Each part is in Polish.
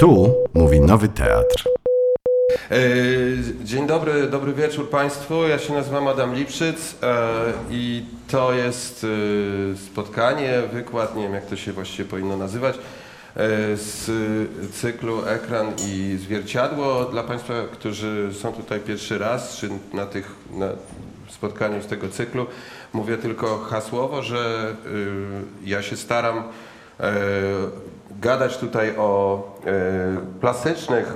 Tu mówi Nowy Teatr. E, Dzień dobry, dobry wieczór Państwu. Ja się nazywam Adam Lipszyc e, i to jest e, spotkanie, wykład, nie wiem jak to się właściwie powinno nazywać, z cyklu Ekran i Zwierciadło. Dla Państwa, którzy są tutaj pierwszy raz, czy na tych na spotkaniu z tego cyklu, mówię tylko hasłowo, że ja się staram gadać tutaj o klasycznych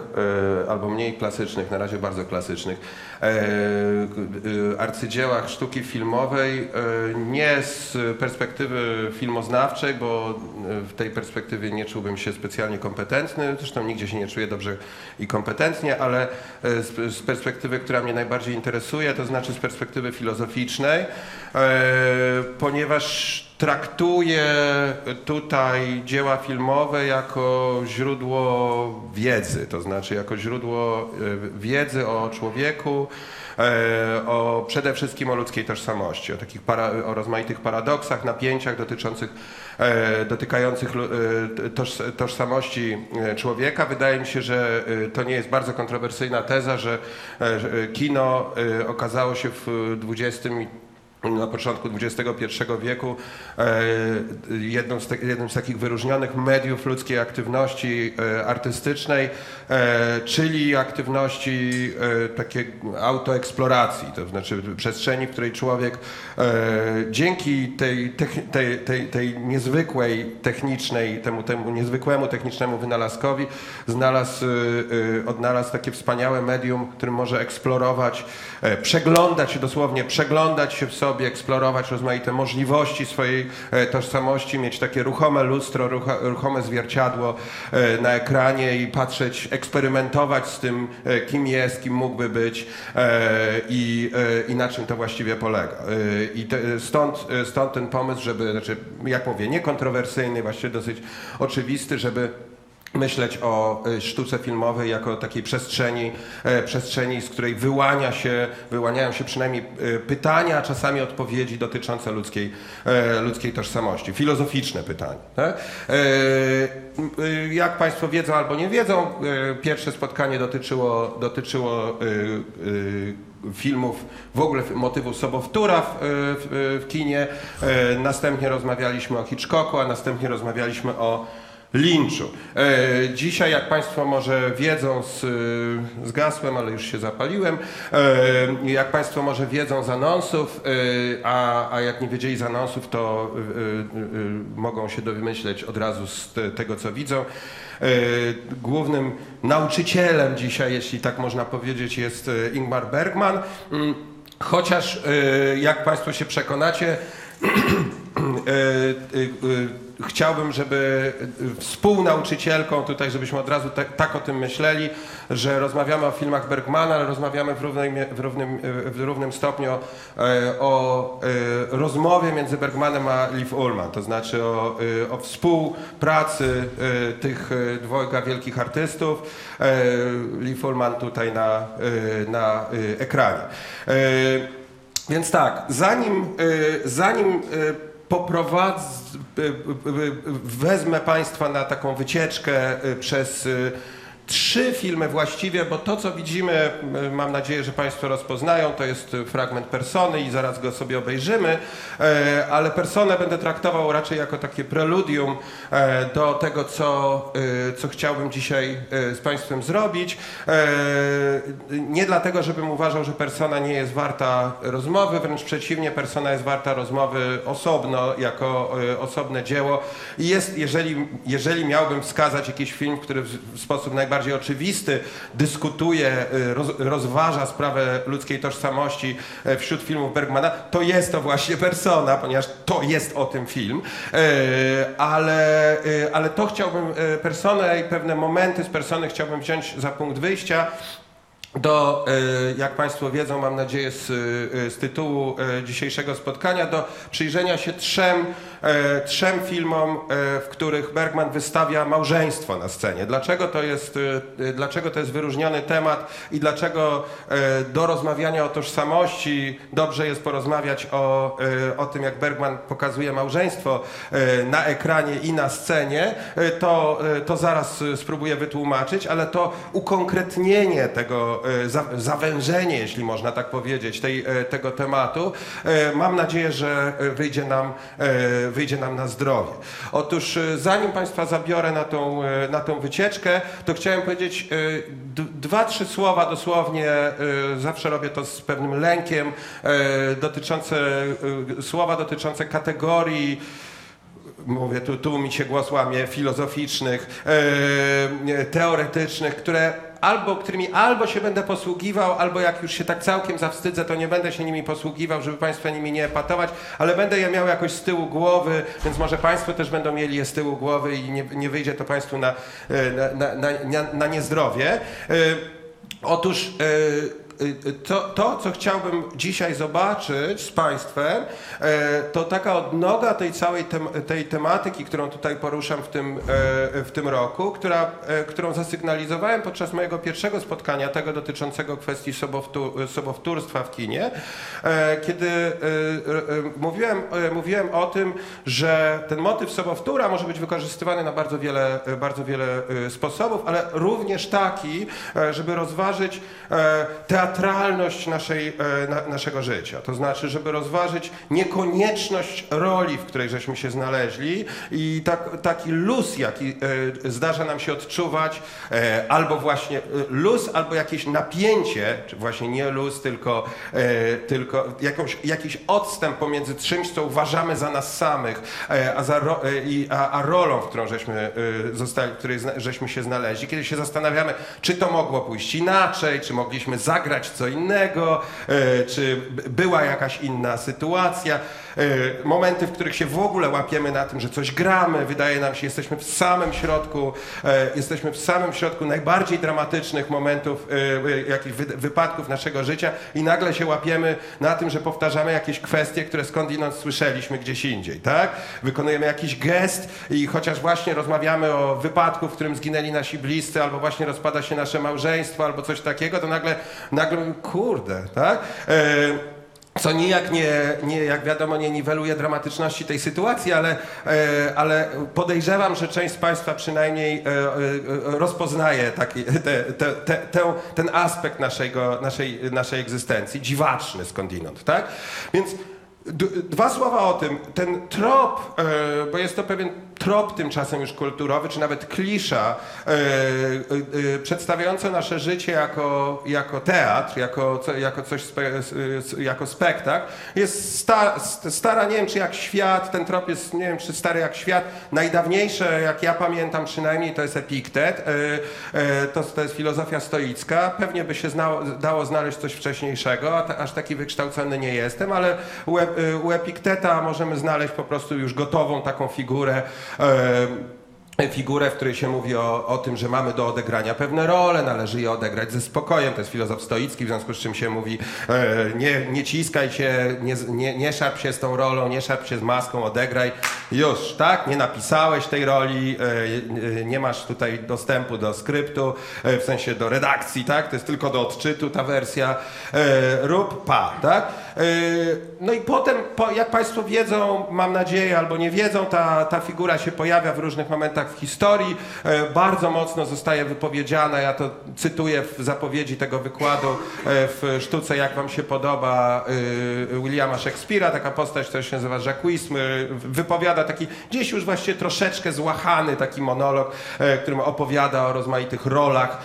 e, albo mniej klasycznych, na razie bardzo klasycznych e, e, arcydziełach sztuki filmowej e, nie z perspektywy filmoznawczej, bo e, w tej perspektywie nie czułbym się specjalnie kompetentny, zresztą nigdzie się nie czuję dobrze i kompetentnie, ale e, z, perspektywy, która mnie najbardziej interesuje, to znaczy z perspektywy filozoficznej, e, ponieważ traktuję tutaj dzieła filmowe jako źródło wiedzy, to znaczy jako źródło e, wiedzy o człowieku, e, o przede wszystkim o ludzkiej tożsamości, o takich para, o rozmaitych paradoksach, napięciach dotyczących, e, dotykających toż, tożsamości człowieka. Wydaje mi się, że to nie jest bardzo kontrowersyjna teza, że kino okazało się w XX na początku XXI wieku e, jedną z, jednym z takich wyróżnionych mediów ludzkiej aktywności e, artystycznej, e, czyli aktywności takiej autoeksploracji, to znaczy przestrzeni, w której człowiek dzięki tej, tej, tej, tej niezwykłej technicznej, temu, temu niezwykłemu technicznemu wynalazkowi znalazł, odnalazł takie wspaniałe medium, którym może eksplorować, przeglądać dosłownie, przeglądać się w sobie, eksplorować rozmaite możliwości swojej e, tożsamości, mieć takie ruchome lustro, ruchome zwierciadło e, na ekranie i patrzeć, eksperymentować z tym, e, kim jest, kim mógłby być i, i na czym to właściwie polega. I te, stąd, stąd ten pomysł, żeby, znaczy, jak mówię, niekontrowersyjny, właściwie dosyć oczywisty, żeby myśleć o e, sztuce filmowej jako takiej przestrzeni, e, przestrzeni, z której wyłania się, wyłaniają się przynajmniej e, pytania, a czasami odpowiedzi dotyczące ludzkiej, ludzkiej tożsamości. Filozoficzne pytania. Tak? Jak Państwo wiedzą albo nie wiedzą, pierwsze spotkanie dotyczyło, dotyczyło filmów, w ogóle motywu sobowtóra w, w, w kinie. Następnie rozmawialiśmy o Hitchcocku, a następnie rozmawialiśmy o linczu. E, dzisiaj, jak Państwo może wiedzą, z, e, zgasłem, ale już się zapaliłem, e, jak Państwo może wiedzą z anonsów, e, a, a jak nie wiedzieli z anonsów, to e, e, e, mogą się domyśleć od razu z te, tego, co widzą. E, Głównym nauczycielem dzisiaj, jeśli tak można powiedzieć, jest e, Ingmar Bergman. Mm, Chociaż, e, jak Państwo się przekonacie, e, e, e, chciałbym, żeby e, współnauczycielką tutaj, żebyśmy od razu tak, tak o tym myśleli, że rozmawiamy o filmach Bergmana, ale rozmawiamy w, równej, mie- w, równym, e, w równym stopniu e, o rozmowie między Bergmanem a Liv Ullmann, to znaczy o, o współpracy tych dwojga wielkich artystów. Liv Ullmann tutaj na, na ekranie. Więc tak, zanim, zanim poprowadzę, y, y, y, wezmę Państwa na taką wycieczkę przez trzy filmy właściwie, bo to co widzimy, y, mam nadzieję, że Państwo rozpoznają, to jest y, fragment persony i zaraz go sobie obejrzymy, e, ale personę będę traktował raczej jako takie preludium e, do tego, co, co chciałbym dzisiaj z Państwem zrobić. E, Nie dlatego, żebym uważał, że persona nie jest warta rozmowy, wręcz przeciwnie, persona jest warta rozmowy osobno, jako osobne dzieło. I jest, jeżeli, jeżeli miałbym wskazać jakiś film, który w sposób najbardziej oczywisty dyskutuje, y, roz, rozważa sprawę ludzkiej tożsamości e, wśród filmów Bergmana, to jest to właśnie persona, ponieważ to jest o tym film. E, Ale, ale to chciałbym, personę i pewne momenty z persony chciałbym wziąć za punkt wyjścia do, jak Państwo wiedzą, mam nadzieję z, z tytułu dzisiejszego spotkania, do przyjrzenia się trzem trzem filmom, e, w których Bergman wystawia małżeństwo na scenie. Dlaczego to jest, e, e, dlaczego to jest wyróżniony temat i dlaczego e, do rozmawiania o tożsamości dobrze jest porozmawiać o, e, o tym, jak Bergman pokazuje małżeństwo e, na ekranie i na scenie, e, to, e, to zaraz e, spróbuję wytłumaczyć, ale to ukonkretnienie tego, e, za- zawężenie, jeśli można tak powiedzieć, tej, e, tego tematu, e, mam nadzieję, że e, wyjdzie nam, e, wyjdzie nam na zdrowie. Otóż e, zanim Państwa zabiorę na tą, e, na tą wycieczkę, to chciałem powiedzieć e, dwa, trzy słowa dosłownie, zawsze robię to z pewnym lękiem, dotyczące, słowa dotyczące kategorii mówię, tu, tu mi się głos łamie, filozoficznych, teoretycznych, które albo, którymi albo się będę posługiwał, albo jak już się tak całkiem zawstydzę, to nie będę się nimi posługiwał, żeby Państwa nimi nie epatować, ale będę je miał jakoś z tyłu głowy, więc może Państwo też będą mieli je z tyłu głowy i nie, nie wyjdzie to Państwu na, e, na, na, na, na niezdrowie. E, Otóż e, to, to, co chciałbym dzisiaj zobaczyć z Państwem, e, to taka odnoga tej całej tem, tej tematyki, którą tutaj poruszam w tym, e, w tym roku, która, e, którą zasygnalizowałem podczas mojego pierwszego spotkania, tego dotyczącego kwestii sobowtu, sobowtórstwa w kinie, kiedy mówiłem, mówiłem o tym, że ten motyw sobowtóra może być wykorzystywany na bardzo wiele, bardzo wiele sposobów, ale również taki, żeby rozważyć e, teatralność naszej, e, na, naszego życia. To znaczy, żeby rozważyć niekonieczność roli, w której żeśmy się znaleźli i tak, taki luz, jaki e, zdarza nam się odczuwać, e, albo właśnie luz, albo jakieś napięcie, czy właśnie nie luz, tylko, tylko jakąś, jakiś odstęp pomiędzy czymś, co uważamy za nas samych, a, za a, a rolą, w którą żeśmy zostali, w której żeśmy się znaleźli. Kiedy się zastanawiamy, czy to mogło pójść inaczej, czy mogliśmy zagrać co innego, e, czy była jakaś inna sytuacja. E, Momenty, w których się w ogóle łapiemy na tym, że coś gramy, wydaje nam się, jesteśmy w samym środku, e, jesteśmy w samym środku najbardziej dramatycznych momentów, e, jakichś wy, wypadków naszego życia i nagle się łapiemy na tym, że powtarzamy jakieś kwestie, które skądinąd słyszeliśmy gdzieś indziej, tak? Wykonujemy jakiś gest i chociaż właśnie rozmawiamy o wypadku, w którym zginęli nasi bliscy, albo właśnie rozpada się nasze małżeństwo, albo coś takiego, to nagle, nagle kurde, tak? Co nijak nie, nie, jak wiadomo, nie niweluje dramatyczności tej sytuacji, ale, e, ale podejrzewam, że część z Państwa przynajmniej e, e, rozpoznaje taki, te, te, te, ten aspekt naszego, naszej, naszej egzystencji, dziwaczny skądinąd, tak? Więc dwa słowa o tym. Ten trop, bo jest to pewien trop tymczasem już kulturowy, czy nawet klisza, e, e, przedstawiająca nasze życie jako, jako teatr, jako, jako coś, spe, jako spektakl, jest sta, st- stara, nie wiem czy jak świat, ten trop jest, nie wiem czy stary jak świat, najdawniejsze, jak ja pamiętam przynajmniej, to jest Epiktet, e, e, to, to jest filozofia stoicka, pewnie by się znało, dało znaleźć coś wcześniejszego, ta, aż taki wykształcony nie jestem, ale u, u Epikteta możemy znaleźć po prostu już gotową taką figurę, Um, figurę, w której się mówi o, o tym, że mamy do odegrania pewne role, należy je odegrać ze spokojem. To jest filozof stoicki, w związku z czym się mówi e, nie, nie ciskaj się, nie, nie, nie szarp się z tą rolą, nie szarp się z maską, odegraj. Już, tak? Nie napisałeś tej roli, e, e, nie masz tutaj dostępu do skryptu, e, w sensie do redakcji, tak? To jest tylko do odczytu ta wersja. E, rób, pa, tak? E, no i potem, po, jak Państwo wiedzą, mam nadzieję, albo nie wiedzą, ta, ta figura się pojawia w różnych momentach w historii. E, bardzo mocno zostaje wypowiedziana, ja to cytuję w zapowiedzi tego wykładu e, w sztuce Jak Wam się podoba e, Williama Shakespeare'a, taka postać, która się nazywa Jacquisme, e, wypowiada taki gdzieś już właściwie troszeczkę złachany taki monolog, którym opowiada o rozmaitych rolach,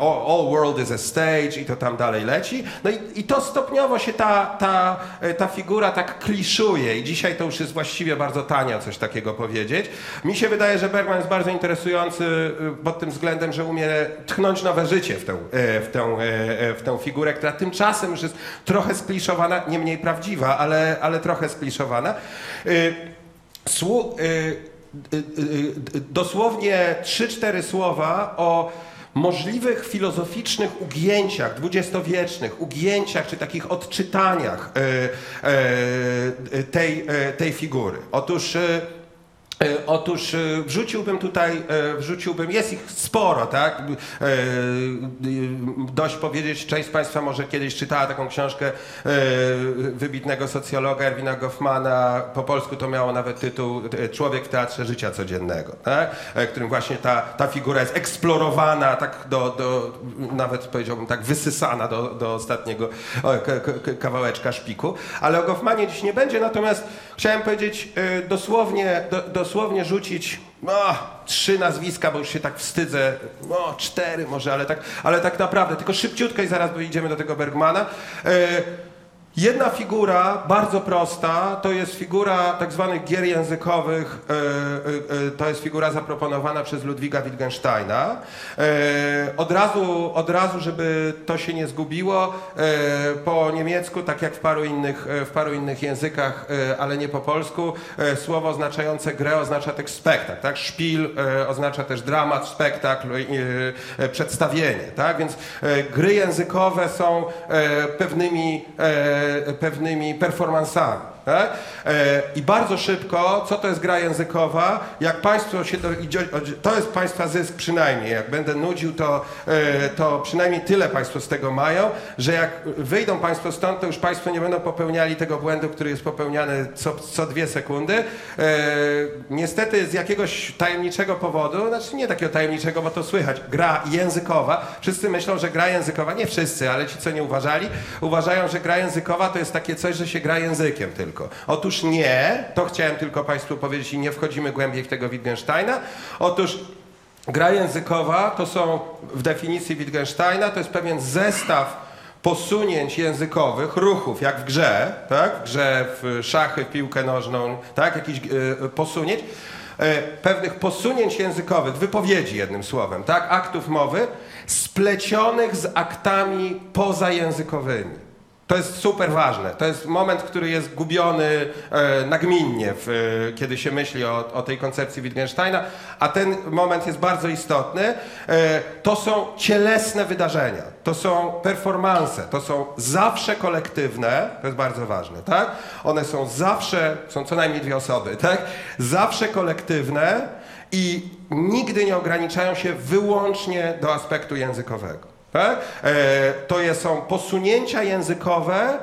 all, world is a stage i to tam dalej leci. No i, i to stopniowo się ta, ta, ta figura tak kliszuje i dzisiaj to już jest właściwie bardzo tanio coś takiego powiedzieć. Mi się wydaje, że Bergman jest bardzo interesujący y, pod tym względem, że umie tchnąć nowe życie w tę, e, w tę, e, w tę figurę, która tymczasem już jest trochę skliszowana, nie mniej prawdziwa, ale, ale trochę skliszowana. Y, Słu- y, y, y, y, dosłownie 3-4 słowa o możliwych filozoficznych ugięciach dwudziestowiecznych, ugięciach czy takich odczytaniach tej, tej figury. Otóż Otóż e, wrzuciłbym tutaj, e, wrzuciłbym, jest ich sporo, tak? E, e, Dość powiedzieć, część z Państwa może kiedyś czytała taką książkę e, wybitnego socjologa Erwina Goffmana, po polsku to miało nawet tytuł e, Człowiek w teatrze życia codziennego, tak? E, którym właśnie ta, ta figura jest eksplorowana, tak do, do, nawet powiedziałbym tak wysysana do, do ostatniego kawałeczka szpiku, ale o Goffmanie dziś nie będzie, natomiast chciałem powiedzieć e, dosłownie, do, dosłownie rzucić no, trzy nazwiska, bo już się tak wstydzę, no cztery może, ale tak, ale tak naprawdę, tylko szybciutko i zaraz idziemy do tego Bergmana. E, Jedna figura, bardzo prosta, to jest figura tak zwanych gier językowych, e, e, e, to jest figura zaproponowana przez Ludwiga Wittgensteina. Od razu, od razu, żeby to się nie zgubiło, po niemiecku, tak jak w paru innych, w paru innych językach, ale nie po polsku, słowo oznaczające grę oznacza też spektakl, tak? Szpil oznacza też dramat, spektakl, przedstawienie, tak? Więc gry językowe są pewnymi, pewnymi performansami. Tak? I bardzo szybko, co to jest gra językowa? Jak Państwo się do, to jest Państwa zysk przynajmniej. Jak będę nudził, to, e, to przynajmniej tyle Państwo z tego mają, że jak wyjdą Państwo stąd, to już Państwo nie będą popełniali tego błędu, który jest popełniany co, co dwie sekundy. E, niestety z jakiegoś tajemniczego powodu, znaczy nie takiego tajemniczego, bo to słychać, gra językowa. Wszyscy myślą, że gra językowa, nie wszyscy, ale ci, co nie uważali, uważają, że gra językowa to jest takie coś, że się gra językiem tylko. Otóż nie, to chciałem tylko Państwu powiedzieć i nie wchodzimy głębiej w tego Wittgensteina. Otóż gra językowa to są w definicji Wittgensteina to jest pewien zestaw posunięć językowych, ruchów, jak w grze, tak? W grze, w szachy, w piłkę nożną, tak? Jakichś e, posunięć, e, pewnych posunięć językowych, wypowiedzi jednym słowem, tak? Aktów mowy, splecionych z aktami pozajęzykowymi. To jest super ważne. To jest moment, który jest gubiony e, nagminnie, w, e, kiedy się myśli o, o tej koncepcji Wittgensteina, a ten moment jest bardzo istotny. E, to są cielesne wydarzenia, to są performanse, to są zawsze kolektywne, to jest bardzo ważne, tak? One są zawsze, są co najmniej dwie osoby, tak? Zawsze kolektywne i nigdy nie ograniczają się wyłącznie do aspektu językowego. E, to są posunięcia językowe,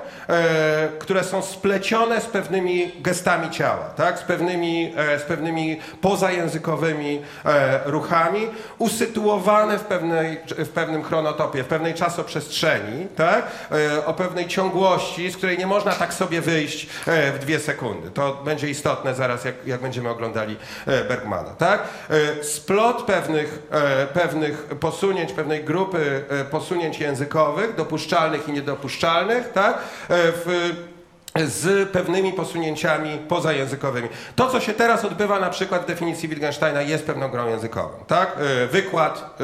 które są splecione z pewnymi gestami ciała, tak? z, pewnymi, e, z pewnymi pozajęzykowymi e, ruchami, usytuowane w, pewnej, w pewnym chronotopie, w pewnej czasoprzestrzeni, tak? e, o pewnej ciągłości, z której nie można tak sobie wyjść e, w dwie sekundy. To będzie istotne zaraz, jak, jak będziemy oglądali e, Bergmana. Tak? E, splot pewnych, e, pewnych posunięć, pewnej grupy e, posunięć językowych, dopuszczalnych i niedopuszczalnych, tak? W, z pewnymi posunięciami pozajęzykowymi. To, co się teraz odbywa na przykład w definicji Wittgensteina jest pewną grą językową, tak? E, Wykład,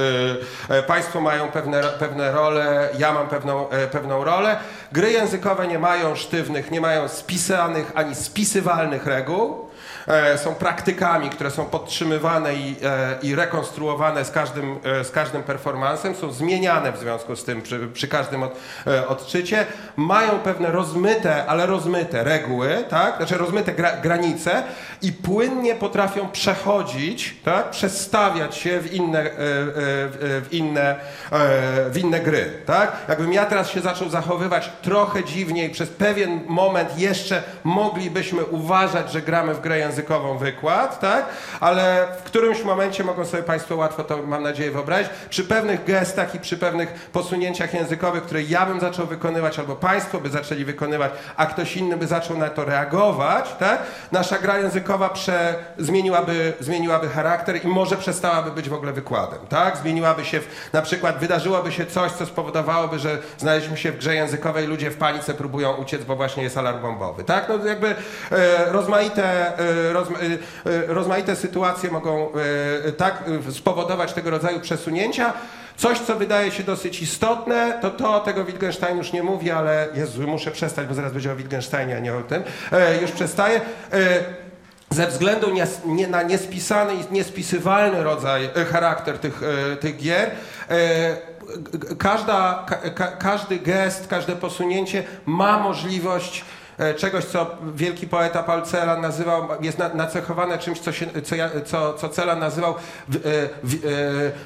e, e, państwo mają pewne, pewne role, ja mam pewną, pewną rolę. Gry językowe nie mają sztywnych, nie mają spisanych ani spisywalnych reguł. E, są praktykami, które są podtrzymywane i, e, i rekonstruowane z każdym, e, z każdym performansem, są zmieniane w związku z tym przy, przy każdym od, odczycie, mają pewne rozmyte, ale rozmyte reguły, tak? znaczy rozmyte gra, granice i płynnie potrafią przechodzić, tak? przestawiać się w inne, w inne, w inne gry. Tak? Jakbym ja teraz się zaczął zachowywać trochę dziwniej, przez pewien moment jeszcze moglibyśmy uważać, że gramy w grę językową wykład, tak? ale w którymś momencie mogą sobie Państwo łatwo to, mam nadzieję, wyobrazić, przy pewnych gestach i przy pewnych posunięciach językowych, które ja bym zaczął wykonywać, albo Państwo by zaczęli wykonywać, a ktoś inny by zaczął na to reagować, tak? nasza gra językowa prze, zmieniłaby, zmieniłaby charakter i może przestałaby być w ogóle wykładem. Tak? Zmieniłaby się, w, na przykład wydarzyłoby się coś, co spowodowałoby, że znaleźliśmy się w grze językowej, ludzie w panice próbują uciec, bo właśnie jest alarm bombowy. Tak? No jakby e, rozmaite, e, e, e, rozmaite sytuacje mogą e, tak spowodować tego rodzaju przesunięcia. Coś, co wydaje się dosyć istotne, to to, tego Wittgenstein już nie mówi, ale Jezu, muszę przestać, bo zaraz będzie o Wittgensteinie, a nie o tym. E, już przestaję. E, ze względu na niespisany i niespisywalny rodzaj, e, charakter tych, tych gier, każda, ka, ka, każdy gest, każde posunięcie ma możliwość czegoś, co wielki poeta Paul Celan nazywał, jest na, nacechowane czymś, co, się, co, ja, co, co Celan nazywał w, e, w, e,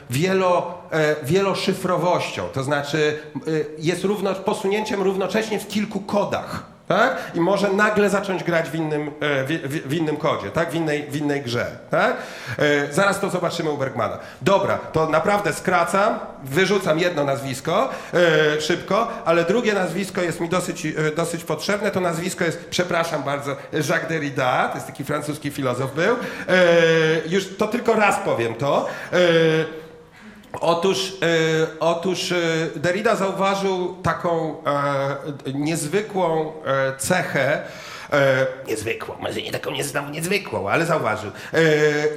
wielo, e, wieloszyfrowością. To znaczy e, jest równo, posunięciem równocześnie w kilku kodach tak? I może nagle zacząć grać w innym, e, w, w, innym kodzie, tak? W innej, w innej grze, tak? E, zaraz to zobaczymy u Bergmana. Dobra, to naprawdę skracam, wyrzucam jedno nazwisko e, szybko, ale drugie nazwisko jest mi dosyć, dosyć potrzebne. To nazwisko jest, przepraszam bardzo, Jacques Derrida, to jest taki francuski filozof był. Już to tylko raz powiem to. Otóż, e, otóż e, Derrida zauważył taką e, niezwykłą e, cechę, e, niezwykłą, może nie taką nie, niezwykłą, ale zauważył, e,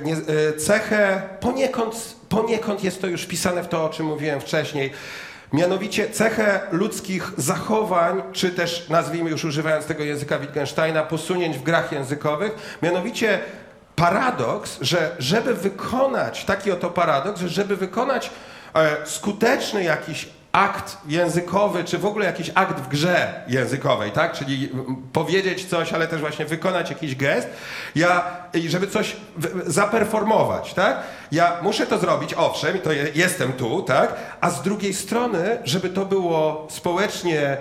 nie, e, cechę poniekąd, poniekąd jest to już wpisane w to, o czym mówiłem wcześniej, Mianowicie cechę ludzkich zachowań, czy też nazwijmy już używając tego języka Wittgensteina, posunięć w grach językowych, mianowicie paradoks, że żeby wykonać taki oto paradoks, że żeby wykonać e, skuteczny jakiś akt językowy, czy w ogóle jakiś akt w grze językowej, tak? Czyli powiedzieć coś, ale też właśnie wykonać jakiś gest, ja, żeby coś zaperformować, tak? Ja muszę to zrobić, owszem, to je, jestem tu, tak? A z drugiej strony, żeby to było społecznie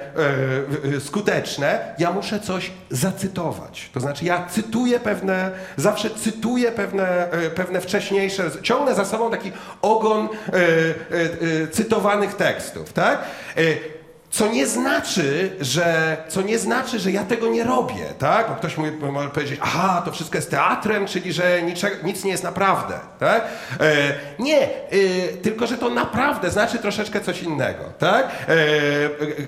e, skuteczne, ja muszę coś zacytować. To znaczy ja cytuję pewne, zawsze cytuję pewne, e, pewne wcześniejsze, ciągnę za sobą taki ogon e, cytowanych tekstów, tak? Co nie znaczy, że, co nie znaczy, że ja tego nie robię, tak? Bo ktoś mówi, może powiedzieć, aha, to wszystko jest teatrem, czyli że niczego, nic nie jest naprawdę, tak? E, nie, e, tylko że to naprawdę znaczy troszeczkę coś innego, tak? E,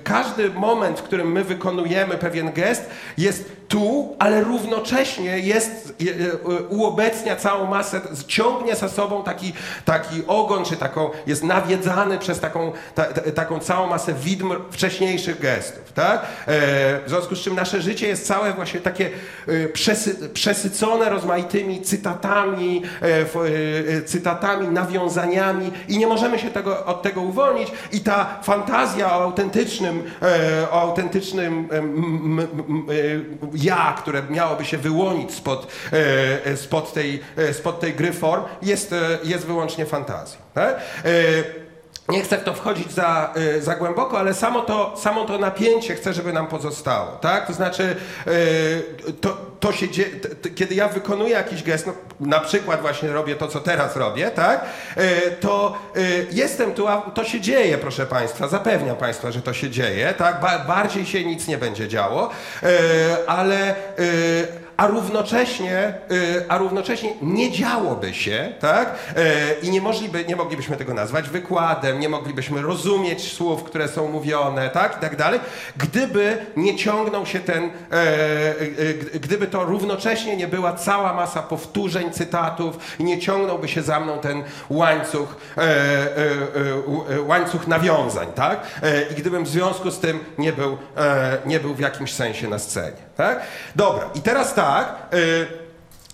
każdy moment, w którym my wykonujemy pewien gest, jest tu, ale równocześnie jest, e, e, uobecnia całą masę, ciągnie za sobą taki, taki ogon, czy taką, jest nawiedzany przez taką, ta, ta, taką całą masę widm wcześniejszych gestów, tak? E, w związku z czym nasze życie jest całe właśnie takie e, przesy, przesycone rozmaitymi cytatami, e, cytatami, nawiązaniami i nie możemy się tego, od tego uwolnić i ta fantazja o autentycznym, o autentycznym ja, które miałoby się wyłonić spod, spod, tej, spod tej gry form, jest, jest wyłącznie fantazją. Tak? Nie chcę w to wchodzić za, y, za głęboko, ale samo to, samo to napięcie chcę, żeby nam pozostało, tak? To znaczy, y, to, to się dzieje, kiedy ja wykonuję jakiś gest, no, na przykład właśnie robię to, co teraz robię, tak? Y, to jestem tu, a to się dzieje, proszę Państwa, zapewniam Państwa, że to się dzieje, tak? Ba- bardziej się nic nie będzie działo, ale... A równocześnie, y, a równocześnie nie działoby się, tak? Y, I nie, możliby, nie moglibyśmy tego nazwać wykładem, nie moglibyśmy rozumieć słów, które są mówione, tak? I tak dalej, gdyby nie ciągnął się ten, e, e, gdyby to równocześnie nie była cała masa powtórzeń, cytatów i nie ciągnąłby się za mną ten łańcuch, e, łańcuch nawiązań, tak? I gdybym w związku z tym nie był, nie był w jakimś sensie na scenie, tak? Dobra, i teraz tak, y,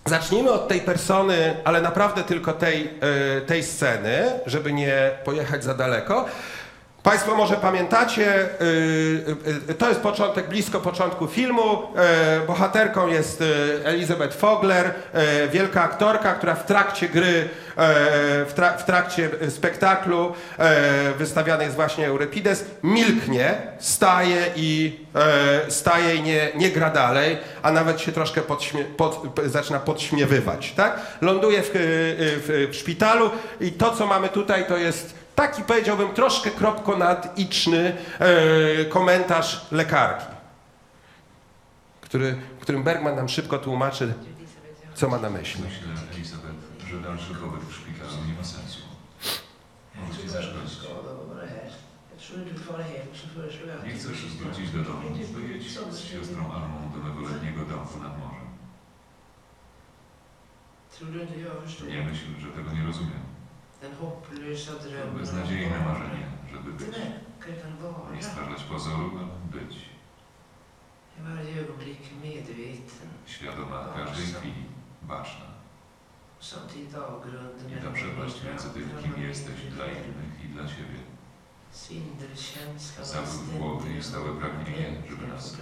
zacznijmy od tej persony, ale naprawdę tylko tej, y, tej sceny, żeby nie pojechać za daleko. Państwo może pamiętacie, y, y, y, to jest początek, blisko początku filmu. Y, bohaterką jest Elizabeth Fogler, y, wielka aktorka, która w trakcie gry, y, w, tra- w trakcie spektaklu wystawiany jest właśnie Euripides, milknie, staje i, staje i nie, nie gra dalej, a nawet się troszkę podśmie- pod, zaczyna podśmiewywać. Tak? Ląduje w, w, w szpitalu i to, co mamy tutaj, to jest taki powiedziałbym troszkę kropkonadiczny e, komentarz lekarki, który, w którym Bergman nam szybko tłumaczy, co ma na myśli. Myślę, Elizabeth, że dalszy pobyt w szpitalu nie ma sensu. Może ci zaszkodzić. Nie chcesz wrócić do domu, wyjedź z siostrą Almą do mego letniego domku nad morzem. Nie myśl, że tego nie rozumiem. To beznadziejne marzenie, żeby być. Nie stwarzać pozoru, ale być. Świadoma każdej chwili. baczna. I da przepaść między tym, kim jesteś dla innych i dla siebie. Zawrót głowy i stałe pragnienie, żeby nas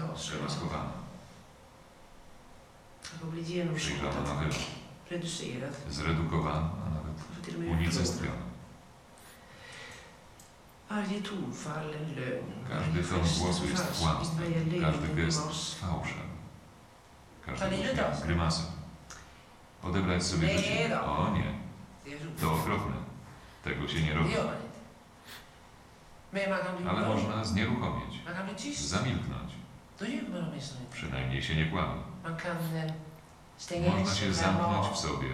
bli Przyjrzano na reducerad, Zredukowano, a nawet för till och med unicestwiono. Varje tonfall en lögn. Każdy ton głosu jest kłamstwem, każdy gest fałszem. Każdy uśmiech grymasą. Odebrać sobie życie. O nie, to okropne. Tego się nie robi. Ale glad. można znieruchomieć, zamilknąć. Przynajmniej się nie kłamie. Eh, Można się zamknąć w sobie.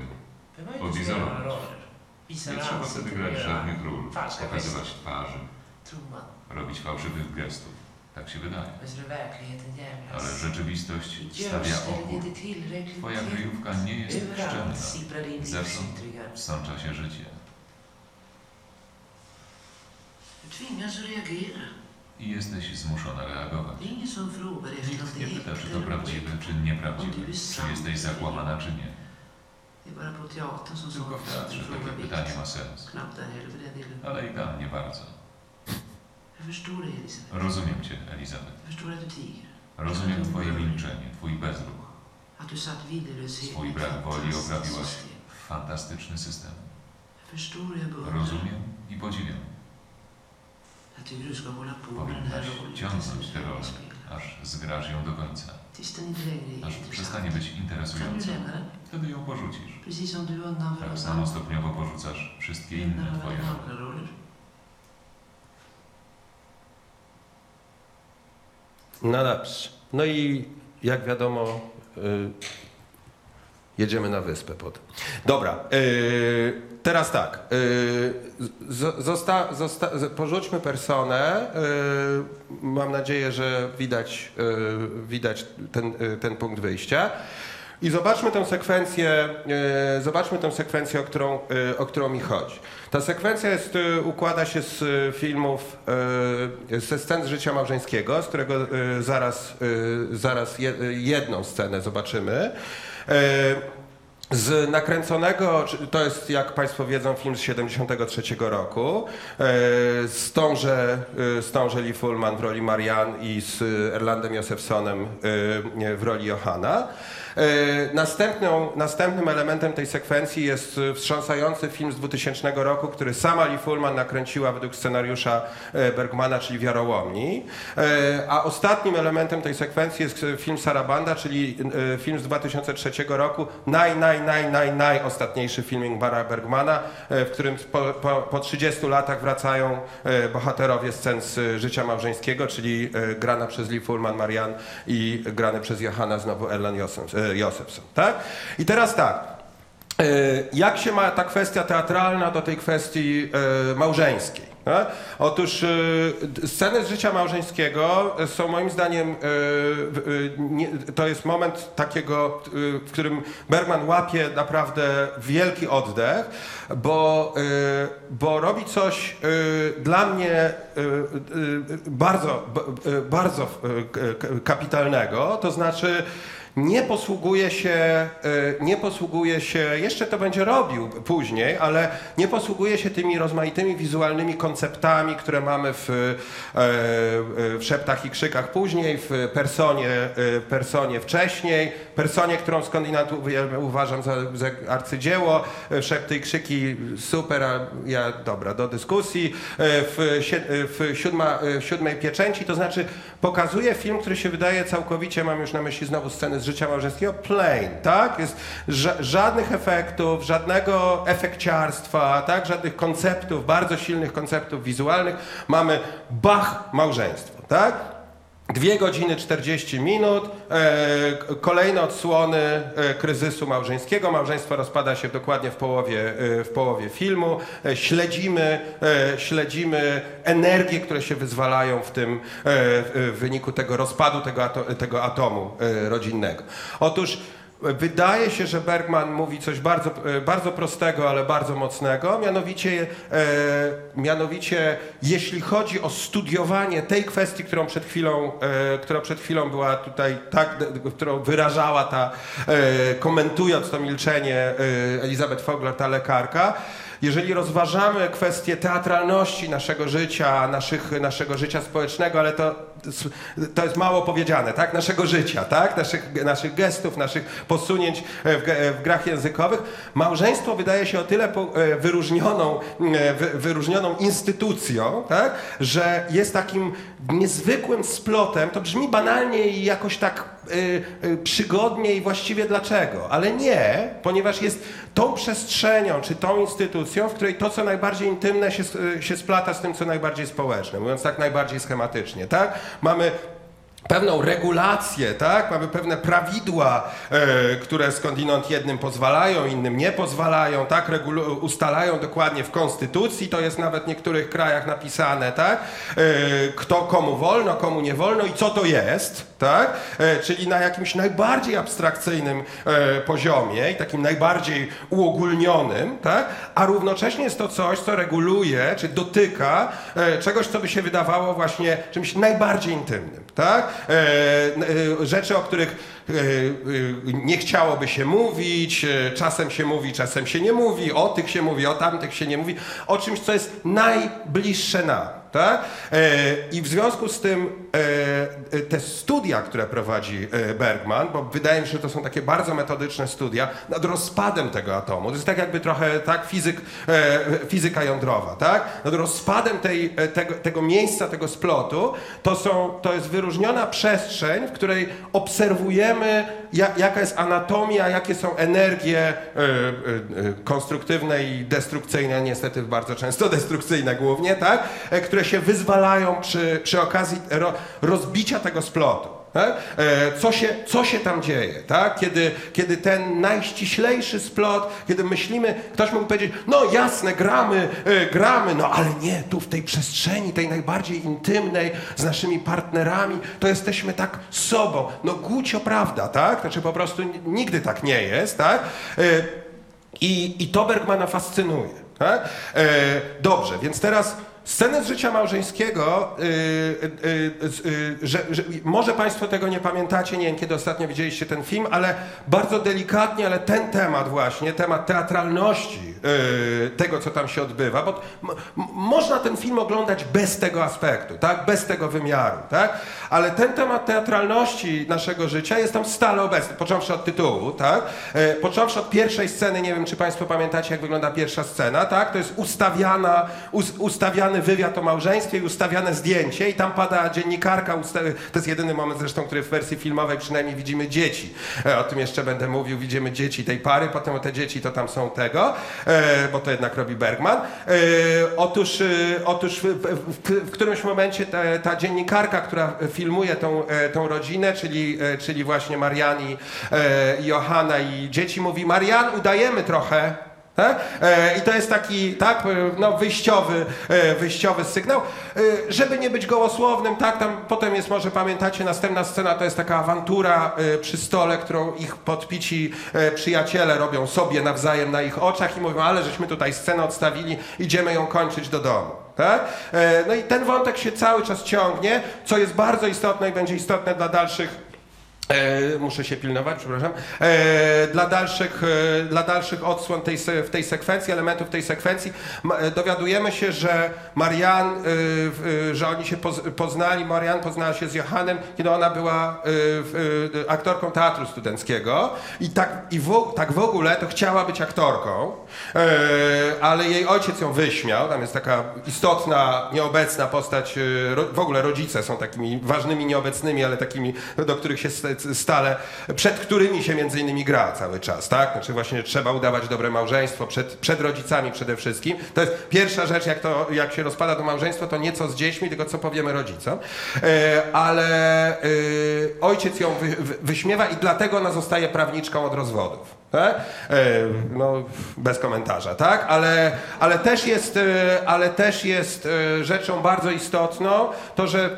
odizolować. Nie trzeba wtedy grać żadnych ról, pokazywać twarzy, robić fałszywych gestów. Tak się wydaje. Ale rzeczywistość stawia opór. Twoja kryjówka nie jest szczelna. Zewsząd wsącza się życie. I jesteś zmuszona reagować. Nikt nie pyta, czy to prawdziwe, czy nieprawdziwe, czy jesteś zakłamana, czy nie. Det är bara på teatern som Tylko w teatrze takie pytanie ma sens. Knappt där heller för den delen. Ale i tam nie bardzo. Jag förstår dig Elisabeth. Rozumiem cię, Elizabeth. Jag förstår att du tiger. Rozumiem twoje milczenie, twój bezruch, Att du satt viljelöshet swój i brak woli system. w fantastyczny system. Jag förstår och jag beundrar Rozumiem i podziwiam. Jag tycker du ska hålla på med den här Powinnaś rollen ciągnąć tę rolę, aż zgrasz ją do końca. Aż przestanie być interesująca. den? Wtedy ją porzucisz. Tak samo stopniowo porzucasz wszystkie inne twoje role. No dobrze. No i jak wiadomo, y, jedziemy na wyspę potem. Dobra, y, teraz tak. Y, z- zosta, zosta, porzućmy personę. Y, mam nadzieję, że widać, y, widać ten, y, ten punkt wyjścia. I zobaczmy tę sekwencję, y, zobaczmy tę sekwencję, o którą, y, o którą mi chodzi. Ta sekwencja jest, y, układa się z y, filmów, y, ze scen z życia małżeńskiego, z którego y, zaraz, y, zaraz je, jedną scenę zobaczymy. Y, z nakręconego, to jest jak Państwo wiedzą film z 73 roku, e, z tąże, e, z tąże Lee Fullman w roli Marianne i z Erlandem Josefsonem e, w roli Johanna. E, Następną, następnym elementem tej sekwencji jest e, wstrząsający film z 2000 roku, który sama Lee Fullman nakręciła według scenariusza e, Bergmana, czyli Wiarołomni. A ostatnim elementem tej sekwencji jest film Sarabanda, czyli film z 2003 roku, naj, naj, naj, naj, naj ostatniejszy Bergmana, w którym po, po, po 30 latach wracają bohaterowie scen z życia małżeńskiego, czyli grana przez Lee Fullman, Marianne i grany przez Johanna znowu Erland Josefs- Josefsson. Tak? I teraz tak. E, Jak się ma ta kwestia teatralna do tej kwestii e, małżeńskiej? tak? Otóż e, sceny z życia małżeńskiego są moim zdaniem, to jest moment takiego, w którym Bergman łapie naprawdę wielki oddech, bo, bo robi coś dla mnie bardzo, bardzo kapitalnego, to znaczy nie posługuje się, e, nie posługuje się, jeszcze to będzie robił później, ale nie posługuje się tymi rozmaitymi wizualnymi konceptami, które mamy w, e, w Szeptach i Krzykach później, w Personie, e, personie wcześniej, Personie, którą skądinąd uważam za, za arcydzieło, e, Szepty i Krzyki super, a ja dobra, do dyskusji, E, w, w, siódma, e, w siódmej pieczęci, to znaczy pokazuje film, który się wydaje całkowicie, mam już na myśli znowu sceny z życia małżeńskiego, plain, tak? Jest ża- żadnych efektów, żadnego efekciarstwa, tak? Żadnych konceptów, bardzo silnych konceptów wizualnych. Mamy bach małżeństwo, tak? Dwie godziny 40 minut, e, kolejne odsłony e, kryzysu małżeńskiego. Małżeństwo rozpada się dokładnie w połowie, e, w połowie filmu. Śledzimy, śledzimy energie, które się wyzwalają w tym w wyniku tego rozpadu tego, tego atomu rodzinnego. Otóż wydaje się, że Bergman mówi coś bardzo, e, bardzo prostego, ale bardzo mocnego, mianowicie, e, mianowicie jeśli chodzi o studiowanie tej kwestii, którą przed chwilą, e, która przed chwilą była tutaj, tak, którą wyrażała ta, komentując to milczenie Elizabeth Fogler, ta lekarka, jeżeli rozważamy kwestię teatralności naszego życia, naszych, naszego życia społecznego, ale to, to jest mało powiedziane, tak? Naszego życia, tak? Naszych, naszych gestów, naszych posunięć e, w, ge- w grach językowych. Małżeństwo wydaje się o tyle e, wyróżnioną, e, wy, wyróżnioną instytucją, tak? Że jest takim niezwykłym splotem. To brzmi banalnie i jakoś tak przygodnie i właściwie dlaczego, ale nie, ponieważ jest tą przestrzenią czy tą instytucją, w której to, co najbardziej intymne się, s- się splata z tym, co najbardziej społeczne, mówiąc tak najbardziej schematycznie, tak? Mamy pewną regulację, tak? Mamy pewne prawidła, e, które skądinąd jednym pozwalają, innym nie pozwalają, tak? Ustalają dokładnie w konstytucji, to jest nawet w niektórych krajach napisane, tak? E, kto komu wolno, komu nie wolno i co to jest, tak? E, czyli na jakimś najbardziej abstrakcyjnym e, poziomie i takim najbardziej uogólnionym, tak? A równocześnie jest to coś, co reguluje, czy dotyka e, czegoś, co by się wydawało właśnie czymś najbardziej intymnym, tak? E, e, rzeczy, o których e, nie chciałoby się mówić, czasem się mówi, czasem się nie mówi, o tych się mówi, o tamtych się nie mówi, o czymś, co jest najbliższe nam. Tak? I w związku z tym e, e, te studia, które prowadzi Bergman, bo wydaje mi się, że to są takie bardzo metodyczne studia nad rozpadem tego atomu. To jest tak jakby trochę tak fizyk, fizyka jądrowa, tak? Nad rozpadem tej, tego, tego miejsca, tego splotu, to, są, to jest wyróżniona przestrzeń, w której obserwujemy, jaka jest anatomia, jakie są energie e, e, e, konstruktywne i destrukcyjne, niestety bardzo często destrukcyjne głównie, tak? Które się wyzwalają przy, przy okazji ro, rozbicia tego splotu. Tak? E, Co, się, co się tam dzieje, tak? kiedy, kiedy ten najściślejszy splot, kiedy myślimy, ktoś mógł powiedzieć, no jasne, gramy, e, gramy, no ale nie, tu w tej przestrzeni, tej najbardziej intymnej, z naszymi partnerami, to jesteśmy tak sobą. No gucio prawda, tak? Znaczy po prostu nigdy tak nie jest, tak? E, I, i to Bergmana fascynuje. Tak? Dobrze, więc teraz sceny z życia małżeńskiego, y, y, y, że, że, może Państwo tego nie pamiętacie, nie wiem kiedy ostatnio widzieliście ten film, ale bardzo delikatnie, ale ten temat właśnie, temat teatralności tego, co tam się odbywa, bo można ten film oglądać bez tego aspektu, tak? bez tego wymiaru, tak? ale ten temat teatralności naszego życia jest tam stale obecny, począwszy od tytułu, tak? Począwszy od pierwszej sceny, nie wiem czy Państwo pamiętacie, jak wygląda pierwsza scena, tak? to jest ustawiana, us, wywiad o małżeństwie i ustawiane zdjęcie i tam pada dziennikarka, to jest jedyny moment zresztą, który w wersji filmowej przynajmniej widzimy dzieci, e, o tym jeszcze będę mówił, widzimy dzieci tej pary, potem te dzieci to tam są tego, e, bo to jednak robi Bergman. E, otóż, otóż w, którymś momencie ta, ta dziennikarka, która filmuje tą, tą rodzinę, czyli, czyli właśnie Marian i, e, i Johanna i dzieci, mówi Marian, udajemy trochę. Tak? I to jest taki tak, e, no, wyjściowy, wyjściowy sygnał. Żeby nie być gołosłownym, tak, tam potem jest, może pamiętacie, następna scena to jest taka awantura przy stole, którą ich podpici przyjaciele robią sobie nawzajem na ich oczach i mówią, ale żeśmy tutaj scenę odstawili, idziemy ją kończyć do domu. Tak? No i ten wątek się cały czas ciągnie, co jest bardzo istotne i będzie istotne dla dalszych E, muszę się pilnować, przepraszam. E, dla, dalszych, e, dla dalszych odsłon tej, w tej sekwencji, elementów tej sekwencji, ma, e, dowiadujemy się, że Marian, e, e, że oni się poz, poznali, Marian poznała się z Johannem, kiedy ona była e, e, aktorką teatru studenckiego i tak, i w, tak w ogóle to chciała być aktorką, e, ale jej ojciec ją wyśmiał, tam jest taka istotna, nieobecna postać, e, ro, w ogóle rodzice są takimi ważnymi, nieobecnymi, ale takimi, do których się stale, przed którymi się między innymi gra cały czas, tak? Znaczy właśnie trzeba udawać dobre małżeństwo przed, przed rodzicami przede wszystkim. To jest pierwsza rzecz, jak, to, jak się rozpada to małżeństwo, to nie co z dziećmi, tylko co powiemy rodzicom. E, ale e, ojciec ją wy, wy, wyśmiewa i dlatego ona zostaje prawniczką od rozwodów. Tak? E, No, bez komentarza, tak? Ale, ale, też jest, e, ale też jest e, rzeczą bardzo istotną to, że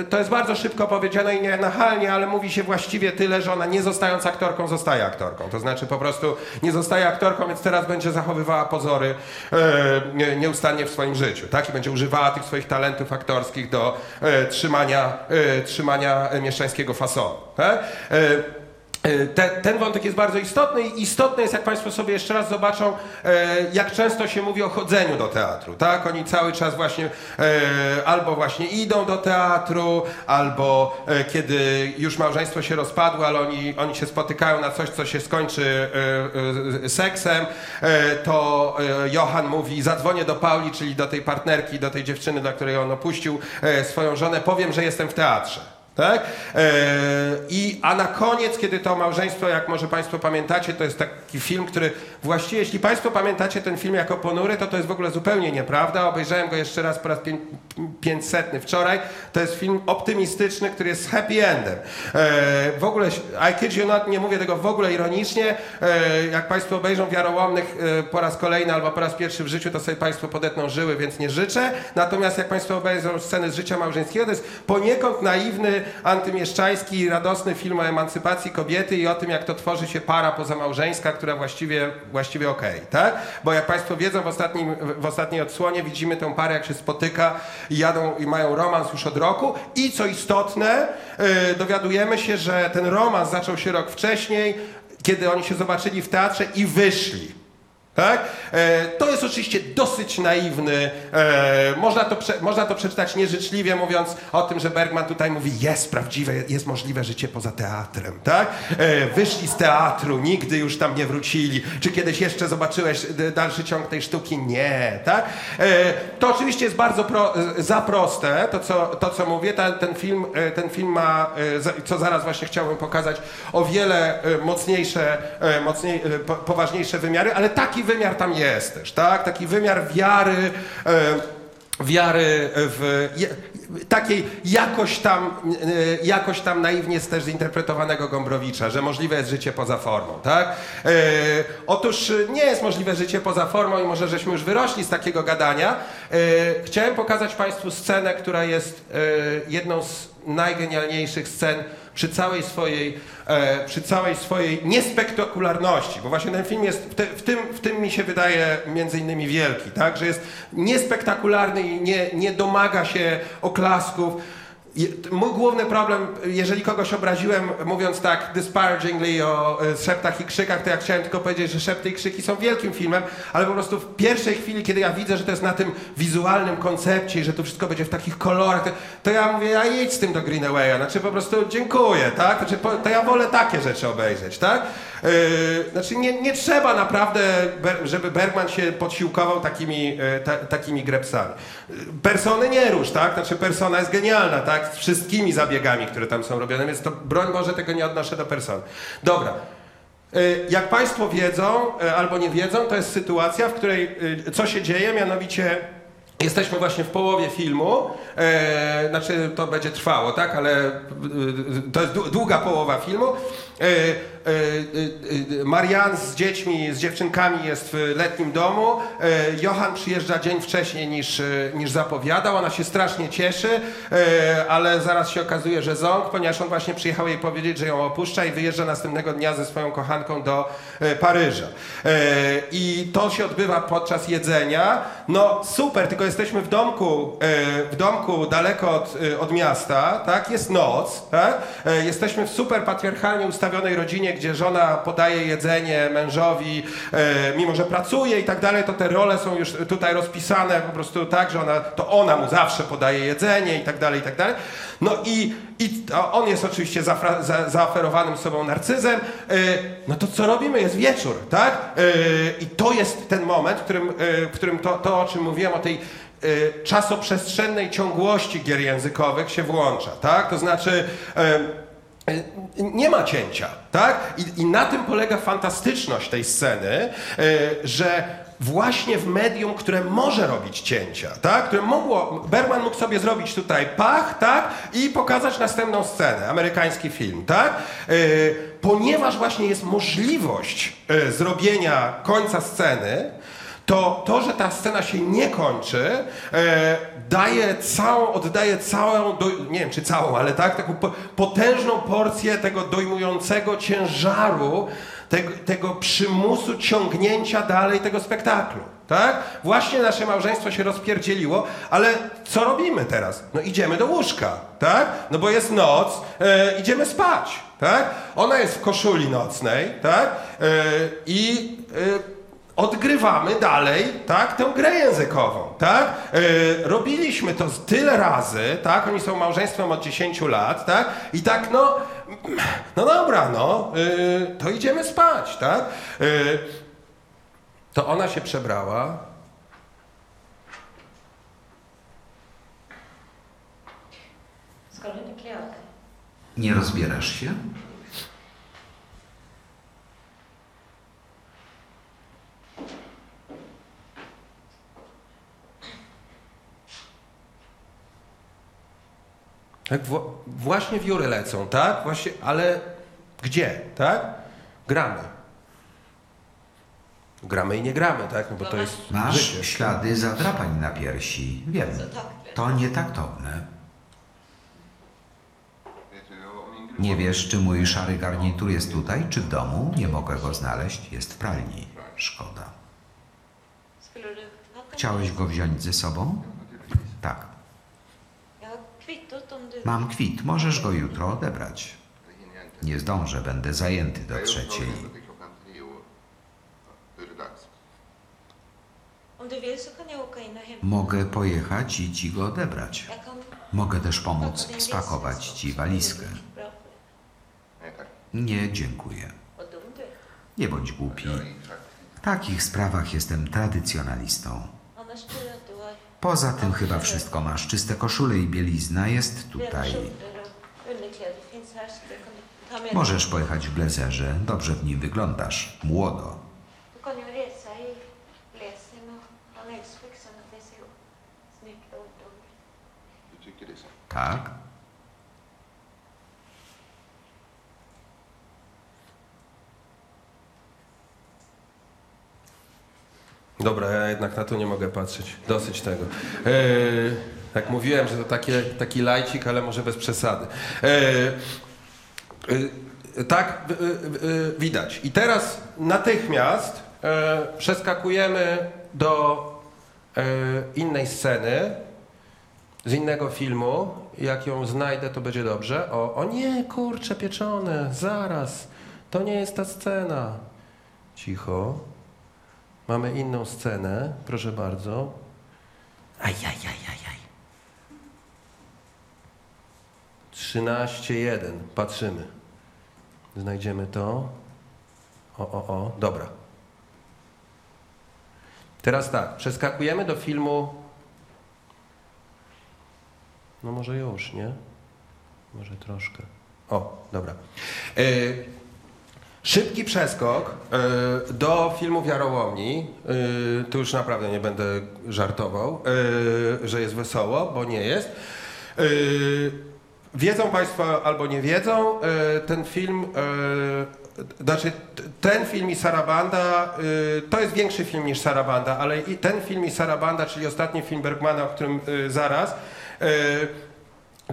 e, to jest bardzo szybko powiedziane i nienachalnie, ale mówi się właściwie tyle, że ona nie zostając aktorką, zostaje aktorką. To znaczy po prostu nie zostaje aktorką, więc teraz będzie zachowywała pozory e, nie- nieustannie w swoim życiu, tak? I będzie używała tych swoich talentów aktorskich do e, trzymania, e, trzymania mieszczańskiego fasonu, tak? E, Te, ten wątek jest bardzo istotny i istotne jest, jak Państwo sobie jeszcze raz zobaczą, e, jak często się mówi o chodzeniu do teatru, tak? Oni cały czas właśnie e, albo właśnie idą do teatru, albo e, kiedy już małżeństwo się rozpadło, ale oni, oni się spotykają na coś, co się skończy e, e, seksem, e, to e, Johan mówi, zadzwonię do Pauli, czyli do tej partnerki, do tej dziewczyny, dla której on opuścił e, swoją żonę, powiem, że jestem w teatrze. Tak? E, I, a na koniec, kiedy to małżeństwo, jak może Państwo pamiętacie, to jest taki film, który właściwie, jeśli Państwo pamiętacie ten film jako ponury, to to jest w ogóle zupełnie nieprawda. Obejrzałem go jeszcze raz po raz pię- pięćsetny wczoraj. To jest film optymistyczny, który jest happy endem. E, w ogóle, I kid you not, nie mówię tego w ogóle ironicznie. E, jak Państwo obejrzą Wiarołomnych po raz kolejny albo po raz pierwszy w życiu, to sobie Państwo podetną żyły, więc nie życzę. Natomiast jak Państwo obejrzą sceny z życia małżeńskiego, to jest poniekąd naiwny, antymieszczański, radosny film o emancypacji kobiety i o tym, jak to tworzy się para pozamałżeńska, która właściwie, właściwie okej, tak? Bo jak Państwo wiedzą, w, ostatnim, w ostatniej odsłonie widzimy tę parę, jak się spotyka i jadą i mają romans już od roku i co istotne, yy, dowiadujemy się, że ten romans zaczął się rok wcześniej, kiedy oni się zobaczyli w teatrze i wyszli. Tak? E, to jest oczywiście dosyć naiwny. E, można, to można to przeczytać nieżyczliwie, mówiąc o tym, że Bergman tutaj mówi: jest prawdziwe, jest możliwe życie poza teatrem. Tak? E, wyszli z teatru, nigdy już tam nie wrócili. Czy kiedyś jeszcze zobaczyłeś dalszy ciąg tej sztuki? Nie. Tak? To oczywiście jest bardzo pro, za proste, to co, to, co mówię. Ten, ten, film, ten film ma, co zaraz właśnie chciałbym pokazać, o wiele mocniejsze, mocniej, po, poważniejsze wymiary, ale taki wymiar tam jest też, tak? Taki wymiar wiary, e, wiary w takiej jakoś tam, e, jakoś tam naiwnie też zinterpretowanego Gombrowicza, że możliwe jest życie poza formą, tak? E, otóż nie jest możliwe życie poza formą i może żeśmy już wyrośli z takiego gadania. E, chciałem pokazać Państwu scenę, która jest e, jedną z najgenialniejszych scen przy całej swojej, e, przy całej swojej niespektakularności, bo właśnie ten film jest, w, te, w, tym, w tym mi się wydaje między innymi wielki, tak, że jest niespektakularny i nie, nie domaga się oklasków. Mój główny problem, jeżeli kogoś obraziłem, mówiąc tak disparagingly o e, szeptach i krzykach, to ja chciałem tylko powiedzieć, że szepty i krzyki są wielkim filmem, ale po prostu w pierwszej chwili, kiedy ja widzę, że to jest na tym wizualnym koncepcie i że to wszystko będzie w takich kolorach, to, to ja mówię, ja jedź z tym do Greenawaya, znaczy po prostu dziękuję, tak? Znaczy, po, to ja wolę takie rzeczy obejrzeć, tak? Yy, znaczy nie, nie trzeba naprawdę, żeby Bergman się podsiłkował takimi, e, ta, takimi grepsami. Persony nie rusz, tak? Znaczy persona jest genialna, tak? Z wszystkimi zabiegami, które tam są robione, więc to broń Boże tego nie odnoszę do persony. Dobra. Y, Jak Państwo wiedzą y, albo nie wiedzą, to jest sytuacja, w której y, co się dzieje, mianowicie jesteśmy właśnie w połowie filmu, znaczy to będzie trwało, tak, ale to jest dłu- długa połowa filmu. E, e, e, Marianne z dziećmi, z dziewczynkami jest w letnim domu. Johan przyjeżdża dzień wcześniej niż, niż zapowiadał. Ona się strasznie cieszy, ale zaraz się okazuje, że ząg, ponieważ on właśnie przyjechał jej powiedzieć, że ją opuszcza i wyjeżdża następnego dnia ze swoją kochanką do Paryża. I to się odbywa podczas jedzenia. No super, tylko jesteśmy w domku, w domku daleko od, od miasta, tak? Jest noc, tak? Jesteśmy w super patriarchalnie ustawionej rodzinie, gdzie żona podaje jedzenie mężowi, e, mimo że pracuje i tak dalej, to te role są już tutaj rozpisane po prostu tak, że ona, to ona mu zawsze podaje jedzenie i tak dalej, i tak dalej. No i, i on jest oczywiście zafra, za, sobą narcyzem. E, no to co robimy? Jest wieczór, tak? E, I to jest ten moment, w którym, w którym to, to, o czym mówiłem, o tej czasoprzestrzennej ciągłości gier językowych się włącza, tak? To znaczy... e, nie ma cięcia, tak? I, I na tym polega fantastyczność tej sceny, e, że właśnie w medium, które może robić cięcia, tak? Które mogło, Bergman mógł sobie zrobić tutaj pach, tak? I pokazać następną scenę, amerykański film, tak? Yy, ponieważ właśnie jest możliwość zrobienia końca sceny, to to, że ta scena się nie kończy, e, daje całą, oddaje całą, do, nie wiem czy całą, ale tak, taką po, potężną porcję tego dojmującego ciężaru, tego, tego przymusu ciągnięcia dalej tego spektaklu. Tak? Właśnie nasze małżeństwo się rozpierdzieliło, ale co robimy teraz? No idziemy do łóżka, tak? No bo jest noc, e, idziemy spać, tak? Ona jest w koszuli nocnej, tak? E, I e, odgrywamy dalej, tak, tę grę językową, tak? Yy, robiliśmy to z tyle razy, tak? Oni są małżeństwem od 10 lat, tak? I tak, no, no dobra, no, yy, to idziemy spać, tak? Yy, to ona się przebrała. Nie rozbierasz się? Tak, wła- właśnie wióry lecą, tak? Właśnie, ale gdzie, tak? Gramy. Gramy i nie gramy, tak? No bo to jest Masz życie. ślady zadrapań na piersi. Wiem. To nietaktowne. Nie wiesz, czy mój szary garnitur jest tutaj, czy w domu? Nie mogę go znaleźć. Jest w pralni. Szkoda. En- Chciałeś go wziąć ze sobą? Tak. Jag har kvittot om du... Mam kwit. Możesz go jutro odebrać. Nie zdążę. Będę zajęty do trzeciej. Mogę pojechać i ci go odebrać. Mogę też pomóc spakować ci walizkę. Nie, dziękuję. Nie bądź głupi. W takich sprawach jestem tradycjonalistą. Poza tym chyba wszystko masz. Czyste koszule i bielizna jest tutaj. Możesz pojechać w blazerze. Dobrze w nim wyglądasz. Młodo. Du Dobra, ja jednak na to nie mogę patrzeć. Dosyć tego. E, jak mówiłem, że to takie, taki lajcik, ale może bez przesady. E, e, tak, widać. I teraz natychmiast przeskakujemy do innej sceny, z innego filmu. Jak ją znajdę, to będzie dobrze. O, o nie, kurcze pieczone, zaraz. To nie jest ta scena. Cicho. Mamy inną scenę, proszę bardzo. Ajajajajaj. 13.1. Patrzymy. Znajdziemy to. O, o, o. Dobra. Teraz tak. Przeskakujemy do filmu. No może już, nie? Może troszkę. O, dobra. E, Szybki przeskok y, do filmu Wiarołomni. Y, tu już naprawdę nie będę żartował, y, że jest wesoło, bo nie jest. Wiedzą Państwo albo nie wiedzą, ten film, znaczy ten film i Sarabanda, to jest większy film niż Sarabanda, ale i ten film i Sarabanda, czyli ostatni film Bergmana, o którym zaraz,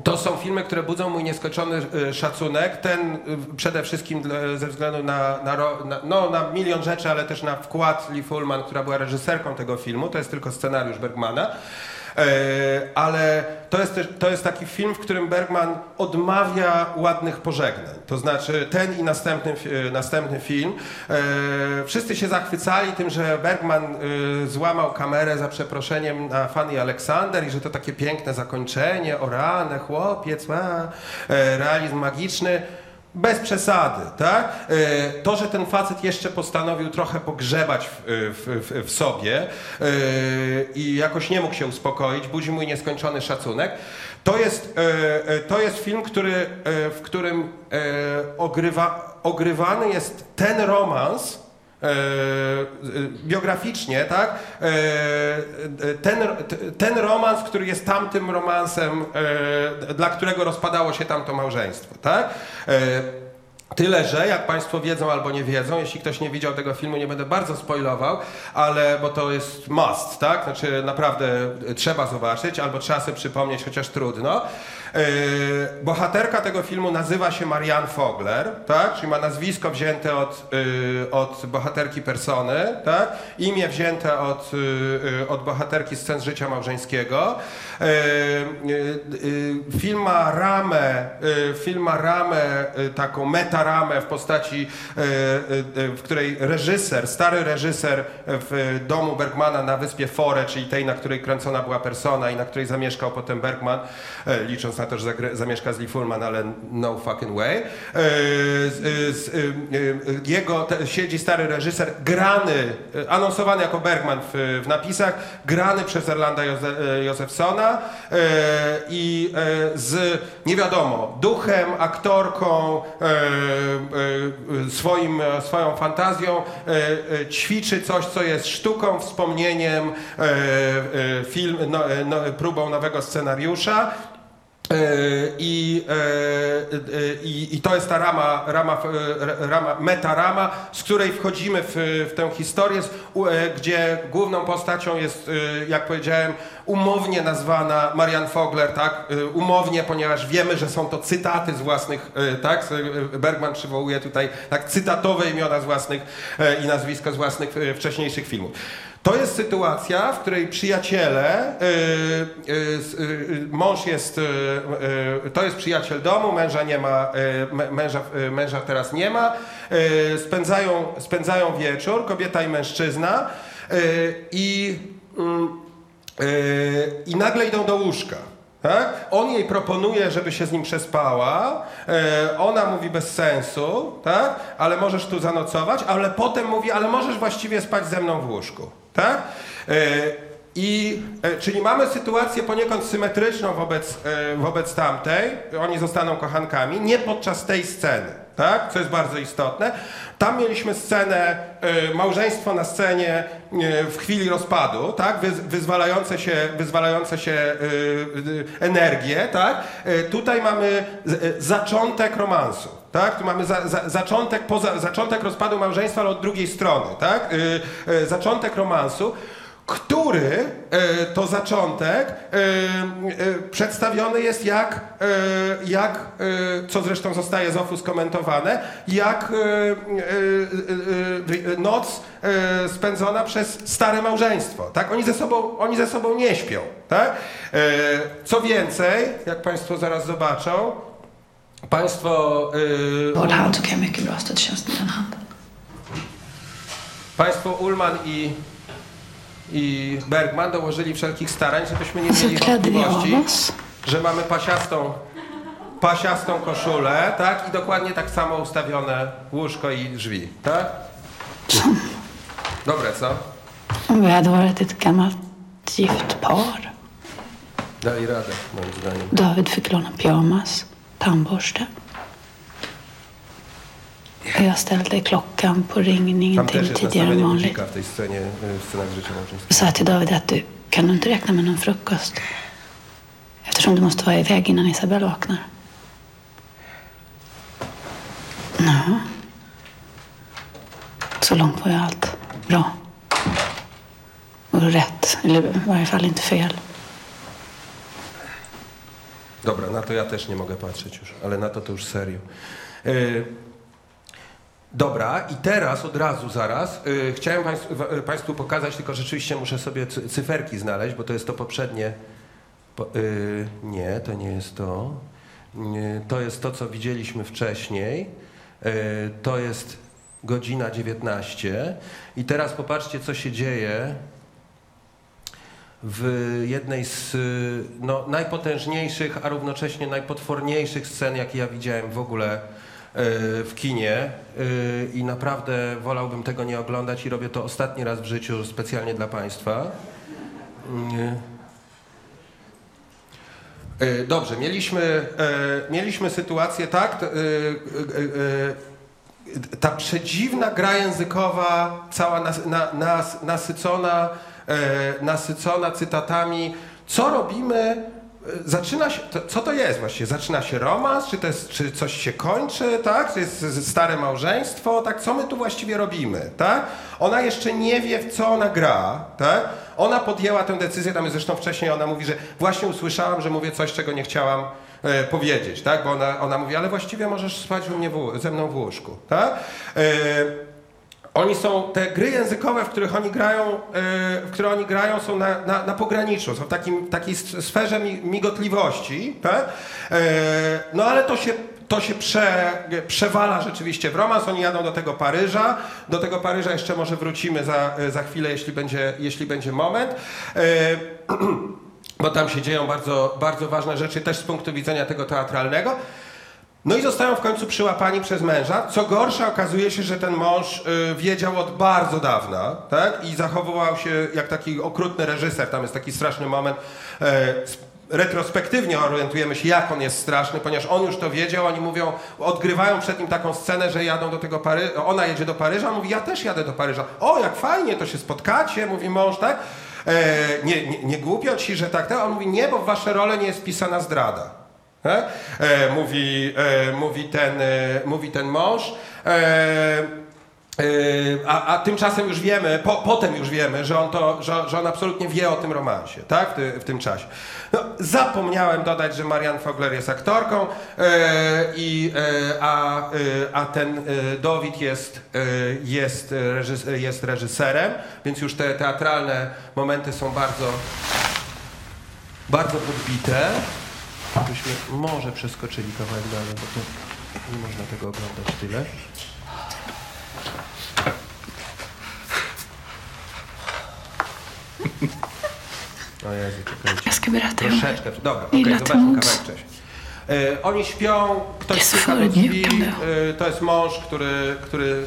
to są filmy, które budzą mój nieskończony y, szacunek. Ten y, przede wszystkim dla- ze względu na, na, na, no, na milion rzeczy, ale też na wkład Lee Fullman, która była reżyserką tego filmu. To jest tylko scenariusz Bergmana. E, ale to jest, to jest taki film, w którym Bergman odmawia ładnych pożegnań. To znaczy ten i następny, e, następny film. E, wszyscy się zachwycali tym, że Bergman złamał kamerę za przeproszeniem na Fanny Aleksander i że to takie piękne zakończenie, o rany, chłopiec, a, realizm magiczny. Bez przesady, tak? E, To, że ten facet jeszcze postanowił trochę pogrzebać w, w, w, w sobie e, i jakoś nie mógł się uspokoić, budzi mój nieskończony szacunek. To jest, e, e, to jest film, który, e, w którym e, ogrywa, ogrywany jest ten romans e, e, biograficznie, tak? E, e, ten, ten romans, który jest tamtym romansem, e, dla którego rozpadało się tamto małżeństwo, tak? E, Tyle, że jak Państwo wiedzą albo nie wiedzą, jeśli ktoś nie widział tego filmu, nie będę bardzo spoilował, ale bo to jest must, tak? Znaczy naprawdę trzeba zobaczyć, albo trzeba sobie przypomnieć, chociaż trudno. Yy, bohaterka tego filmu nazywa się Marianne Fogler, tak? Czyli ma nazwisko wzięte od, yy, od bohaterki persony, tak? Imię wzięte od, yy, od bohaterki scen życia małżeńskiego. Yy, film ma ramę, film ma ramę, taką metaramę w postaci, w której reżyser, stary reżyser w domu Bergmana na wyspie Fore, czyli tej, na której kręcona była persona i na której zamieszkał potem Bergman, yy, licząc na to, że zamieszka z Lee Fullman, ale no fucking way. Z- yy, yy, Jego, te, siedzi stary reżyser, grany, anonsowany jako Bergman w, w napisach, grany przez Erlanda Józe, Józefsona yy, i z, nie wiadomo, duchem, aktorką, swoim, e, swoją fantazją ćwiczy coś, co jest sztuką, wspomnieniem, film, no, no, próbą nowego scenariusza. E, I, e, e, i, I to jest ta rama, rama, rama, metarama, z której wchodzimy w, w tę historię, gdzie główną postacią jest, jak powiedziałem, umownie nazwana Marian Fogler, tak? Umownie, ponieważ wiemy, że są to cytaty z własnych, tak? Bergman przywołuje tutaj tak cytatowe imiona z własnych i nazwiska z własnych wcześniejszych filmów. To jest sytuacja, w której przyjaciele, y, y, y, mąż jest, to jest przyjaciel domu, męża nie ma, mę- męża, męża teraz nie ma, spędzają, spędzają wieczór, kobieta i mężczyzna i, mm, i nagle idą do łóżka. Tak? On jej proponuje, żeby się z nim przespała. Ona mówi bez sensu, tak? ale możesz tu zanocować, ale potem mówi, ale możesz właściwie spać ze mną w łóżku. Tak? E, i, e, czyli mamy sytuację poniekąd symetryczną wobec, e, wobec tamtej. Oni zostaną kochankami, nie podczas tej sceny, tak? co jest bardzo istotne. Tam mieliśmy scenę, małżeństwo na scenie w chwili rozpadu, tak? Wyz, wyzwalające się, wyzwalające się e, e, energie. Tak? Tutaj mamy zaczątek romansu. Tak? Tu mamy za, za, zaczątek, poza, zaczątek rozpadu małżeństwa, ale od drugiej strony. Tak? E, e, zaczątek romansu który e, to zaczątek e, e, przedstawiony jest jak, e, jak co zresztą zostaje z OFU skomentowane, jak noc spędzona przez stare małżeństwo. Tak? Oni, ze sobą, oni ze sobą nie śpią. Tak? Co więcej, jak Państwo zaraz zobaczą, Państwo, e, Både han tycker jag är mycket bra stödtjänst med den handen. państwo Ullman i, i Bergman dołożyli wszelkich starań, żebyśmy nie mieli wątpliwości, że mamy pasiastą, pasiastą koszulę, tak? I dokładnie tak samo ustawione łóżko i drzwi, tak? Dobre, co? Om vi hade varit ett gammalt gift par. Dali radę, moim zdaniem. David fick låna pyjamas, tandborste. Och jag ställde klockan på ringning en Tam też timme jest tidigare än vanligt. małżeńskiego. Och sa till David att du, kan du inte räkna med någon frukost? Eftersom du måste vara iväg innan Isabelle vaknar. Ja. Så långt var ju allt bra. Och rätt, eller i varje fall inte fel. Dobra, na to ja też nie mogę patrzeć już, ale na to to już serio. Y, Dobra, i teraz od razu, zaraz, y, chciałem państw, w- y, Państwu pokazać, tylko rzeczywiście muszę sobie cy- cyferki znaleźć, bo to jest to poprzednie. Po, y, nie, to nie jest to. To jest to, co widzieliśmy wcześniej. To jest godzina 19. I teraz popatrzcie, co się dzieje w jednej z y, no, najpotężniejszych, a równocześnie najpotworniejszych scen, jakie ja widziałem w ogóle y, w kinie. Y, i naprawdę wolałbym tego nie oglądać i robię to ostatni raz w życiu specjalnie dla Państwa. Y, Dobrze, mieliśmy, mieliśmy sytuację tak, ta przedziwna gra językowa, cała nas, na, nas, nasycona, nasycona cytatami, co robimy, e, zaczyna się, to, co to jest właściwie? Zaczyna się romans, czy, to jest, czy coś się kończy, tak? To jest stare małżeństwo, tak? Co my tu właściwie robimy, tak? Ona jeszcze nie wie, w co ona gra, tak? Ona podjęła tę decyzję, tam zresztą wcześniej, ona mówi, że właśnie usłyszałam, że mówię coś, czego nie chciałam e, powiedzieć, tak? Bo ona, ona mówi, ale właściwie możesz spać u mnie w, ze mną w łóżku, tak? E, oni są, te gry językowe, w których oni grają, e, w które oni grają są na, na, na pograniczu, są w takim, takiej sferze mi, migotliwości, tak? E, no ale to się, to się prze, przewala rzeczywiście w romans, oni jadą do tego Paryża, do tego Paryża jeszcze może wrócimy za, za chwilę, jeśli będzie, jeśli będzie moment. E, bo tam się dzieją bardzo, bardzo ważne rzeczy też z punktu widzenia tego teatralnego. No i zostają w końcu przyłapani przez męża. Co gorsza, okazuje się, że ten mąż y, wiedział od bardzo dawna, tak? I zachowywał się jak taki okrutny reżyser. Tam jest taki straszny moment. E, retrospektywnie orientujemy się, jak on jest straszny, ponieważ on już to wiedział. Oni mówią, odgrywają przed nim taką scenę, że jadą do tego Paryża. Ona jedzie do Paryża, mówi, ja też jadę do Paryża. O, jak fajnie, to się spotkacie, mówi mąż, tak? E, nie, nie, nie głupio ci, że tak, tak? On mówi, nie, bo w wasze role nie jest wpisana zdrada. E, mówi, e, mówi, ten, e, mówi ten mąż. E, e, a, a tymczasem już wiemy, po, potem już wiemy, że on, to, że, że on absolutnie wie o tym romansie, tak? W, ty, w tym czasie. No, zapomniałem dodać, że Marianne Fogler jest aktorką, e, i, a, a ten Dawid jest, jest, jest reżyserem, więc już te teatralne momenty są bardzo, bardzo podbite. Byśmy może przeskoczyli kawałek dalej, bo to nie można tego oglądać tyle. O Jezu, czekajcie. Jag Troszeczkę, dobra, okej, Illa zobaczmy kawałek wcześniej. Oni śpią, ktoś Jest puka do drzwi, e, to jest mąż, który, który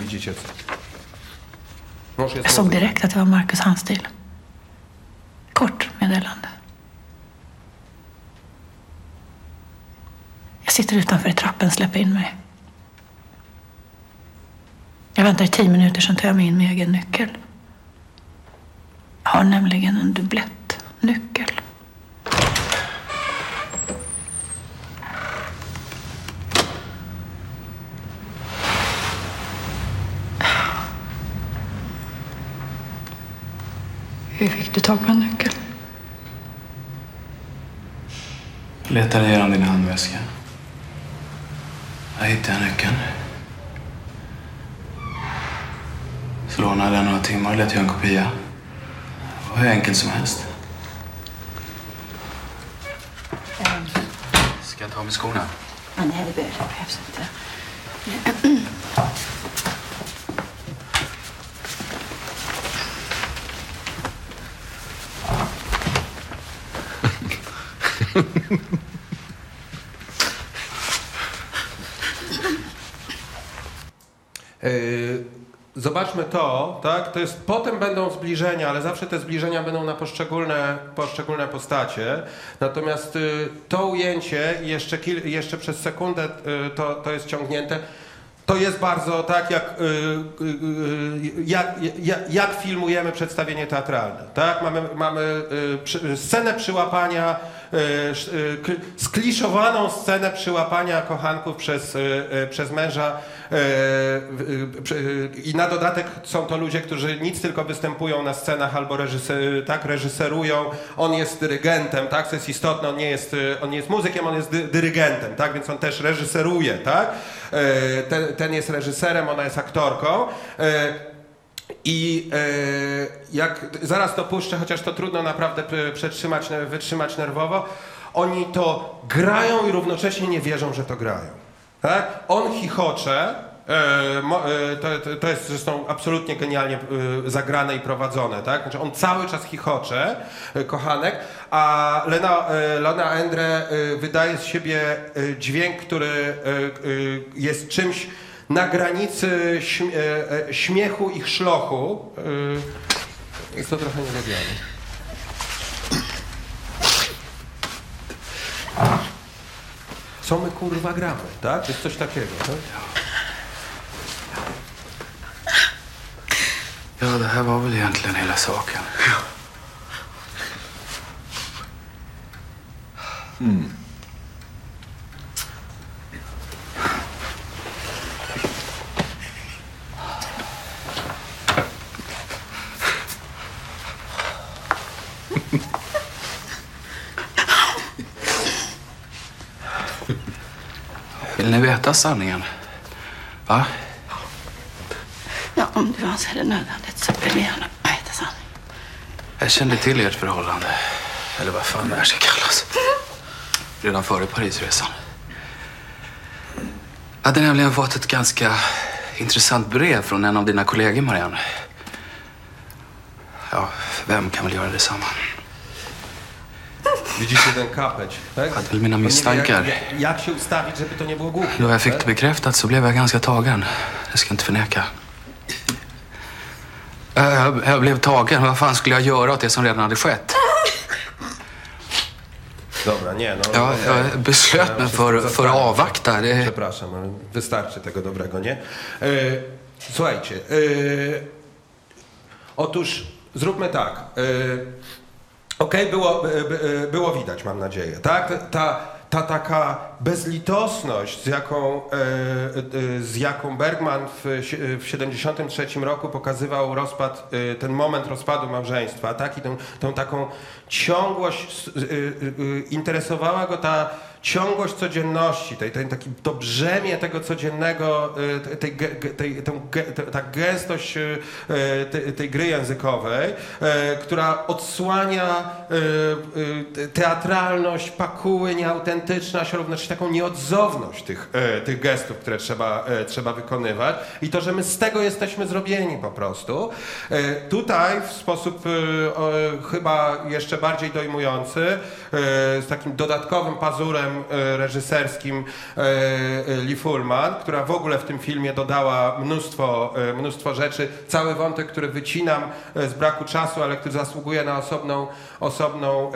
widzicie co. Mąż jest Jag såg direkt att det var Marcus handstil. Kort meddelande. Jag sitter utanför i trappen, släpp in mig. Jag väntar i tio minuter, sen tar jag mig in med egen nyckel. Jag har nämligen en dublettnyckel. Hur fick du tag på en nyckel? Letade igenom din handväska. Jag hittade nyckeln. Så lånade jag några timmar och lät göra en kopia. Det var hur enkelt som helst. Ska jag ta med skorna? Ja, nej, det behövs inte. Zobaczmy to, tak? To jest, potem będą zbliżenia, ale zawsze te zbliżenia będą na poszczególne, poszczególne postacie. Natomiast y, to ujęcie, jeszcze, kil, jeszcze przez sekundę y, to, to jest ciągnięte, to jest bardzo tak, jak, y, jak, jak, filmujemy przedstawienie teatralne. Tak? Mamy, mamy scenę przyłapania, skliszowaną scenę przyłapania kochanków przez, y, przez męża. I na dodatek są to ludzie, którzy nic tylko występują na scenach albo reżyser, tak, reżyserują. On jest dyrygentem, tak? co jest istotne, on nie jest, on nie jest muzykiem, on jest dy, dyrygentem, tak? więc on też reżyseruje. Tak? Ten, ten jest reżyserem, ona jest aktorką. I e, jak zaraz to puszczę, chociaż to trudno naprawdę przetrzymać, wytrzymać nerwowo, oni to grają i równocześnie nie wierzą, że to grają. Tak? On chichocze, e, e, to, to- jest zresztą absolutnie genialnie e, zagrane i prowadzone, tak? Znaczy on cały czas chichocze, e, kochanek, a Lena, Lena Endre wydaje z siebie dźwięk, który jest czymś na granicy śm, e, e, śmiechu i szlochu. E, jest to trochę nielubiane. co my kurwa gramy, tak? To jest coś takiego, tak? Ja, det här var väl egentligen hela saken. Vill ni veta sanningen? Va? Ja, om du anser det nödvändigt så vill vi gärna veta sanningen. Jag kände till ert förhållande. Eller vad fan det här ska kallas. Redan före Parisresan. Jag hade nämligen fått ett ganska intressant brev från en av dina kollegor, Marianne. Ja, vem kan väl göra detsamma? Widzicie ten kapeć, tak? Ja, till mina misstankar. Jak, jak, się ustawić, żeby to nie było głupie? Då jag fick det bekräftat så blev jag ganska tagen. Det ska jag inte förneka. Jag, jag, blev tagen. Vad fan skulle jag göra åt det som redan hade skett? Dobra, nie no. Ja, jag beslöt mig för, för att avvakta. Det, Przepraszam, ale wystarczy tego dobrego, nie? E, słuchajcie, e, otóż zróbmy tak. E, Okej, było, e, e, było widać, mam nadzieję, tak? Ta, ta, ta taka bezlitosność, z jaką, e, z jaką Bergman w, sie- w 73 roku pokazywał rozpad, ten moment rozpadu małżeństwa, tak? I tą, tą taką ciągłość, interesowała go ta ciągłość codzienności, tej, tej, taki, to brzemię tego codziennego, e, tej, tej, ta gęstość e, e, tej, gry językowej, która odsłania teatralność, pakuły, nieautentyczność, równocześnie taką nieodzowność tych, tych gestów, które trzeba, trzeba wykonywać i to, że my z tego jesteśmy zrobieni po prostu. Tutaj w sposób chyba jeszcze bardziej dojmujący, z takim dodatkowym pazurem e, reżyserskim e, e, Lee Fullman, która w ogóle w tym filmie dodała mnóstwo, mnóstwo rzeczy. Cały wątek, który wycinam z braku czasu, ale który zasługuje na osobną, osobną,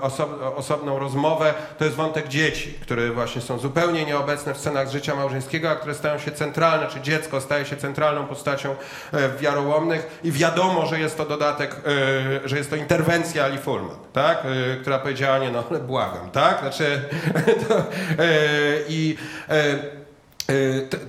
oso, osobną rozmowę, to jest wątek dzieci, które właśnie są zupełnie nieobecne w scenach życia małżeńskiego, a które stają się centralne, czy dziecko staje się centralną postacią w Wiarołomnych i wiadomo, że jest to dodatek, że jest to interwencja Ali Fullman, tak? E, która powiedziała, nie no, ale błagam, tak? Znaczy, to, e, i e,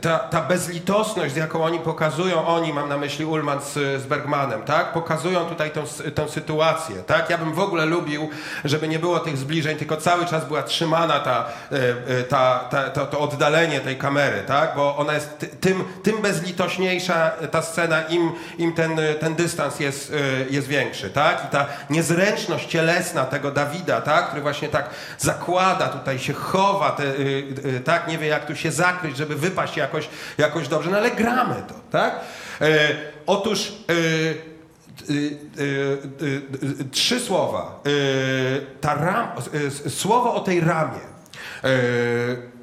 ta, ta bezlitosność, z jaką oni pokazują, oni, mam na myśli Ullman z, z Bergmanem, tak? Pokazują tutaj tą, tę sytuację, tak? Ja bym w ogóle lubił, żeby nie było tych zbliżeń, tylko cały czas była trzymana ta, e, e, ta, ta, to, oddalenie tej kamery, tak? Bo ona jest ty- tym, tym bezlitośniejsza ta scena, im, im ten, ten dystans jest, jest większy, tak? I ta niezręczność cielesna tego Dawida, tak? Który właśnie tak zakłada, tutaj się chowa, te, y, y, tak? Nie wie jak tu się zakryć, żeby wypaść jakoś, jakoś dobrze, no ale gramy to, tak? E, otóż e, y, y, y, trzy słowa. Y, ta ram, słowo o tej ramie.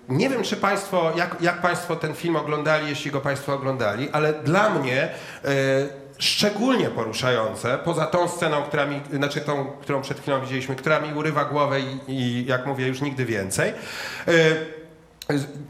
Nie wiem, czy Państwo, jak, jak Państwo ten film oglądali, jeśli go Państwo oglądali, ale dla mnie szczególnie poruszające, poza tą sceną, która mi, znaczy tą, którą przed chwilą widzieliśmy, która mi urywa głowę i, i jak mówię, już nigdy więcej.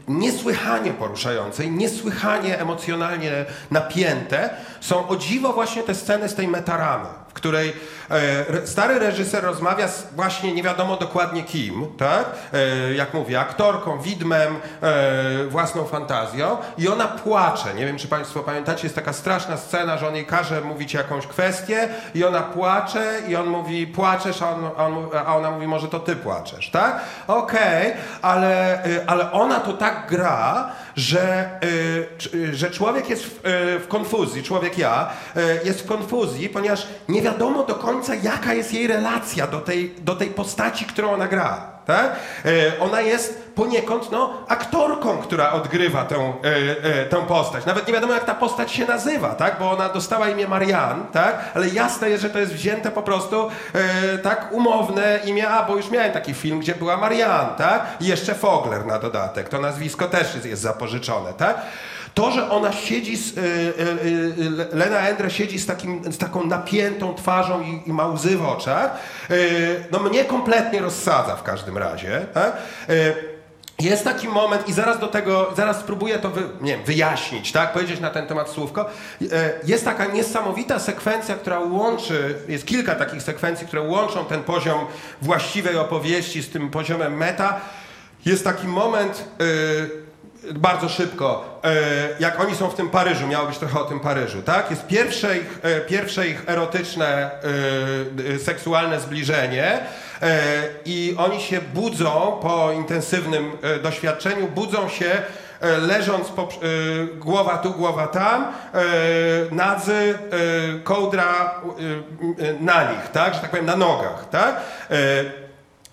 Niesłychanie poruszające i niesłychanie emocjonalnie napięte. Są o dziwo właśnie te sceny z tej metaramy, której e, stary reżyser rozmawia z właśnie nie wiadomo dokładnie kim, tak? E, jak mówię, aktorką, widmem, e, własną fantazją i ona płacze. Nie wiem, czy Państwo pamiętacie, jest taka straszna scena, że on jej każe mówić jakąś kwestię i ona płacze i on mówi, płaczesz, a, on, a, ona mówi, może to ty płaczesz, tak? Okej, ale, y, ale ona to tak gra, że, c- y, że człowiek jest w, y, w konfuzji, człowiek ja, jest w konfuzji, ponieważ nie wiadomo do końca, jaka jest jej relacja do tej, do tej postaci, którą ona gra. Tak? Ona jest poniekąd no, aktorką, która odgrywa tę, y, y, tę postać. Nawet nie wiadomo, jak ta postać się nazywa, tak? bo ona dostała imię Marianne, tak? ale jasne jest, że to jest wzięte po prostu tak umowne imię, a bo już miałem taki film, gdzie była Marianne, tak? i jeszcze Fogler na dodatek. To nazwisko też jest zapożyczone. Tak? To, że ona siedzi, z, y, y, y, Lena Endre siedzi z, takim, z taką napiętą twarzą i, i ma łzy w oczach, no mnie kompletnie rozsadza w każdym razie. Tak? Jest taki moment i zaraz do tego, zaraz spróbuję to wy, nie wiem, wyjaśnić, tak, powiedzieć na ten temat słówko. Jest taka niesamowita sekwencja, która łączy, jest kilka takich sekwencji, które łączą ten poziom właściwej opowieści z tym poziomem meta. Jest taki moment, bardzo szybko, e, jak oni są w tym Paryżu, miało być trochę o tym Paryżu, tak? Jest pierwsze ich, e, pierwsze ich erotyczne, e, seksualne zbliżenie i oni się budzą po intensywnym doświadczeniu, budzą się leżąc po, głowa tu, głowa tam, nadzy, kołdra na nich, tak? Że tak powiem, na nogach, tak?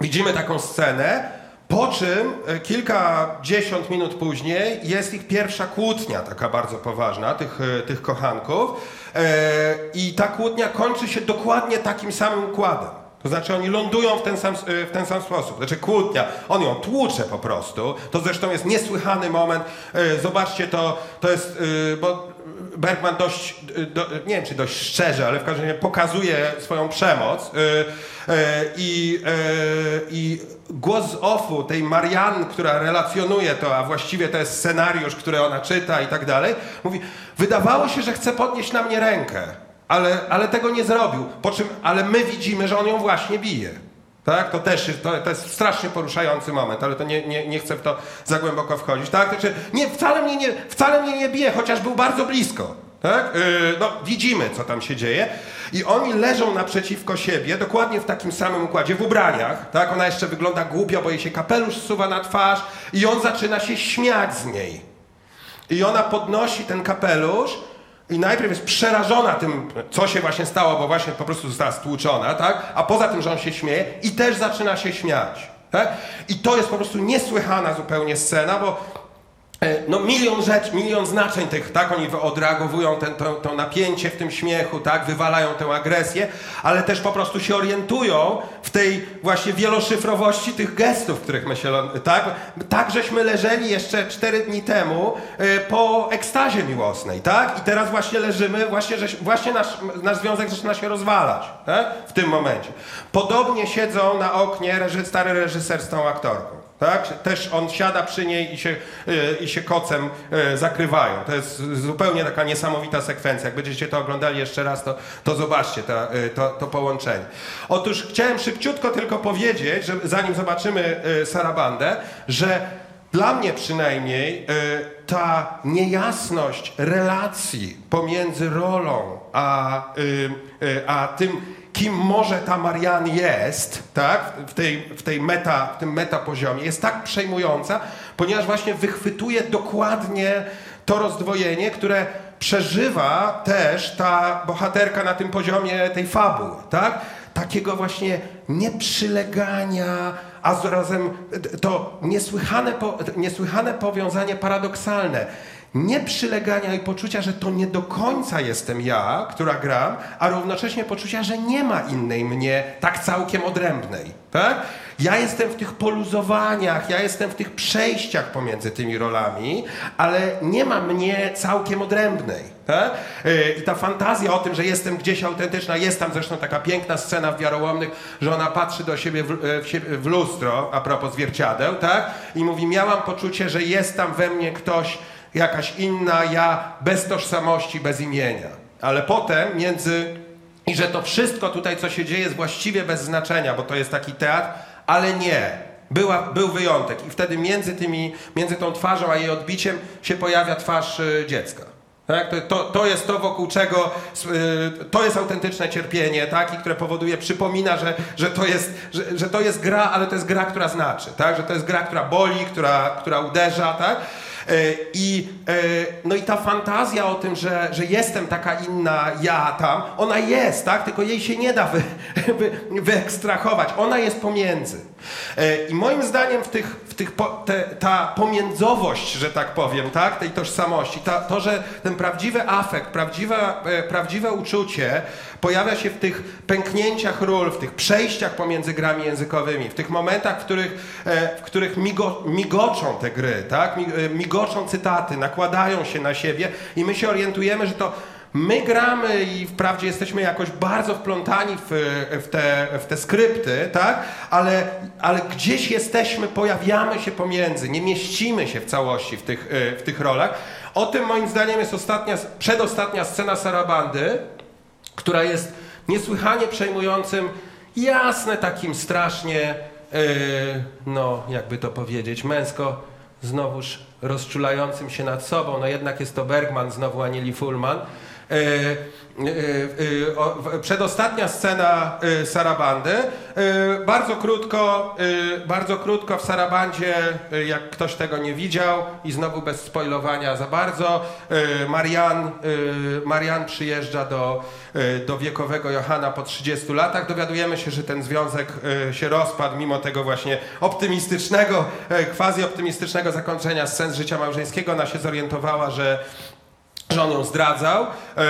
Widzimy taką scenę, po czym e, kilkadziesiąt minut później jest ich pierwsza kłótnia, taka bardzo poważna, tych, e, tych kochanków. E, I ta kłótnia kończy się dokładnie takim samym układem. To znaczy oni lądują w ten, sam, w ten sam sposób. Znaczy kłótnia, on ją tłucze po prostu. To zresztą jest niesłychany moment. Zobaczcie to, to jest, bo Bergman dość, y, do, nie wiem czy dość szczerze, ale w każdym razie pokazuje swoją przemoc y, y, i, y, i głos z offu tej Marianny, która relacjonuje to, a właściwie to jest scenariusz, który ona czyta i tak dalej, mówi, wydawało się, że chce podnieść na mnie rękę, ale, ale tego nie zrobił, po czym, ale my widzimy, że on ją właśnie bije. Tak? To też jest, to, to jest strasznie poruszający moment, ale to nie, nie, nie chcę w to za głęboko wchodzić. Tak? Znaczy, nie, wcale, mnie nie, wcale mnie nie bije, chociaż był bardzo blisko. Tak? Yy, no, widzimy, co tam się dzieje. I oni leżą naprzeciwko siebie, dokładnie w takim samym układzie, w ubraniach. Tak? Ona jeszcze wygląda głupio, bo jej się kapelusz zsuwa na twarz i on zaczyna się śmiać z niej. I ona podnosi ten kapelusz i najpierw jest przerażona tym, co się właśnie stało, bo właśnie po prostu została stłuczona, tak? A poza tym, że on się śmieje i też zaczyna się śmiać, tak? I to jest po prostu niesłychana zupełnie scena, bo no milion rzeczy, milion znaczeń tych, tak? Oni odreagowują ten, to, to napięcie w tym śmiechu, tak? Wywalają tę agresję, ale też po prostu się orientują w tej właśnie wieloszyfrowości tych gestów, których my się, tak? Tak, żeśmy leżeli jeszcze cztery dni temu e, po ekstazie miłosnej, tak? I teraz właśnie leżymy, właśnie, właśnie nasz, nasz związek zaczyna się rozwalać, tak? W tym momencie. Podobnie siedzą na oknie reży, stary reżyser z tą aktorką. Tak? Też on siada przy niej i się, y, i się kocem y, zakrywają. To jest zupełnie taka niesamowita sekwencja. Jak będziecie to oglądali jeszcze raz, to, to zobaczcie ta, y, to, to połączenie. Otóż chciałem szybciutko tylko powiedzieć, że zanim zobaczymy y, Sarabandę, że dla mnie przynajmniej y, ta niejasność relacji pomiędzy rolą a, y, y, a tym, kim może ta Marianne jest, tak, w, tej, w, tej meta, w tym metapoziomie, jest tak przejmująca, ponieważ właśnie wychwytuje dokładnie to rozdwojenie, które przeżywa też ta bohaterka na tym poziomie tej fabuły, tak? Takiego właśnie nieprzylegania, a zarazem to niesłychane, po, niesłychane powiązanie paradoksalne nieprzylegania i poczucia, że to nie do końca jestem ja, która gram, a równocześnie poczucia, że nie ma innej mnie tak całkiem odrębnej. Tak? Ja jestem w tych poluzowaniach, ja jestem w tych przejściach pomiędzy tymi rolami, ale nie ma mnie całkiem odrębnej. Tak? Yy, I ta fantazja o tym, że jestem gdzieś autentyczna, jest tam zresztą taka piękna scena w Wiarołomnych, że ona patrzy do siebie w, e, w, w lustro, a propos zwierciadeł, tak? i mówi, miałam poczucie, że jest tam we mnie ktoś, jakaś inna ja, bez tożsamości, bez imienia. Ale potem między i że to wszystko tutaj, co się dzieje, jest właściwie bez znaczenia, bo to jest taki teatr, ale nie. Była, był wyjątek i wtedy między, tymi, między tą twarzą a jej odbiciem się pojawia twarz y, dziecka. Tak? To, to, to jest to, wokół czego y, to jest autentyczne cierpienie, tak? I które powoduje, przypomina, że, że, to jest, że, że to jest gra, ale to jest gra, która znaczy, tak? Że to jest gra, która boli, która, która uderza, tak? Y, I, y, no i ta fantazja o tym, że, że jestem taka inna ja tam, ona jest, tak? Tylko jej się nie da wy, wy, wyekstrahować. Ona jest pomiędzy. Y, I moim zdaniem w tych, w tych po, te, ta pomiędzowość, że tak powiem, tak? Tej tożsamości, ta, to, że ten prawdziwy afekt, prawdziwe, e, prawdziwe uczucie pojawia się w tych pęknięciach ról, w tych przejściach pomiędzy grami językowymi, w tych momentach, w których, e, w których migo, migoczą te gry, tak? E, Migoczą cytaty, nakładają się na siebie i my się orientujemy, że to My gramy i wprawdzie jesteśmy jakoś bardzo wplątani w, w, te, w te skrypty, tak? ale, ale gdzieś jesteśmy, pojawiamy się pomiędzy, nie mieścimy się w całości w tych, w tych rolach. O tym moim zdaniem jest ostatnia, przedostatnia scena Sarabandy, która jest niesłychanie przejmującym, jasne takim strasznie, yy, no jakby to powiedzieć, męsko znowuż rozczulającym się nad sobą. No jednak jest to Bergman znowu, a nie Lee Fullman. Yy, o, w- przedostatnia scena Sarabandy. Bardzo krótko, bardzo krótko w Sarabandzie, jak ktoś tego nie widział i znowu bez spoilowania za bardzo, Marian, Marian przyjeżdża do, do wiekowego Johana po 30 latach. Dowiadujemy się, że ten związek się rozpadł mimo tego właśnie optymistycznego, quasi optymistycznego zakończenia scen życia małżeńskiego. Ona się zorientowała, że że on ją zdradzał. Eee,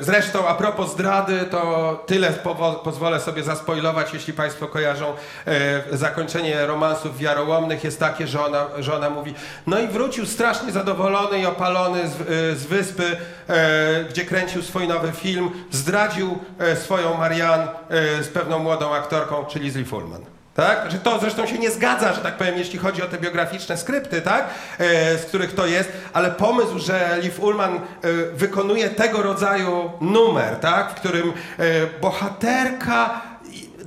Zresztą a propos zdrady, to tyle powo- pozwolę sobie zaspoilować, jeśli Państwo kojarzą e, zakończenie romansów wiarołomnych jest takie, że ona, że ona mówi no i wrócił strasznie zadowolony i opalony z, e, z wyspy, e, gdzie kręcił swój nowy film, zdradził e, swoją Marianne e, z pewną młodą aktorką, czyli z Lee Fullman. Tak? To zresztą się nie zgadza, że tak powiem, jeśli chodzi o te biograficzne skrypty, tak? E, z których to jest, ale pomysł, że Liv Ullman e, wykonuje tego rodzaju numer, tak? w którym e, bohaterka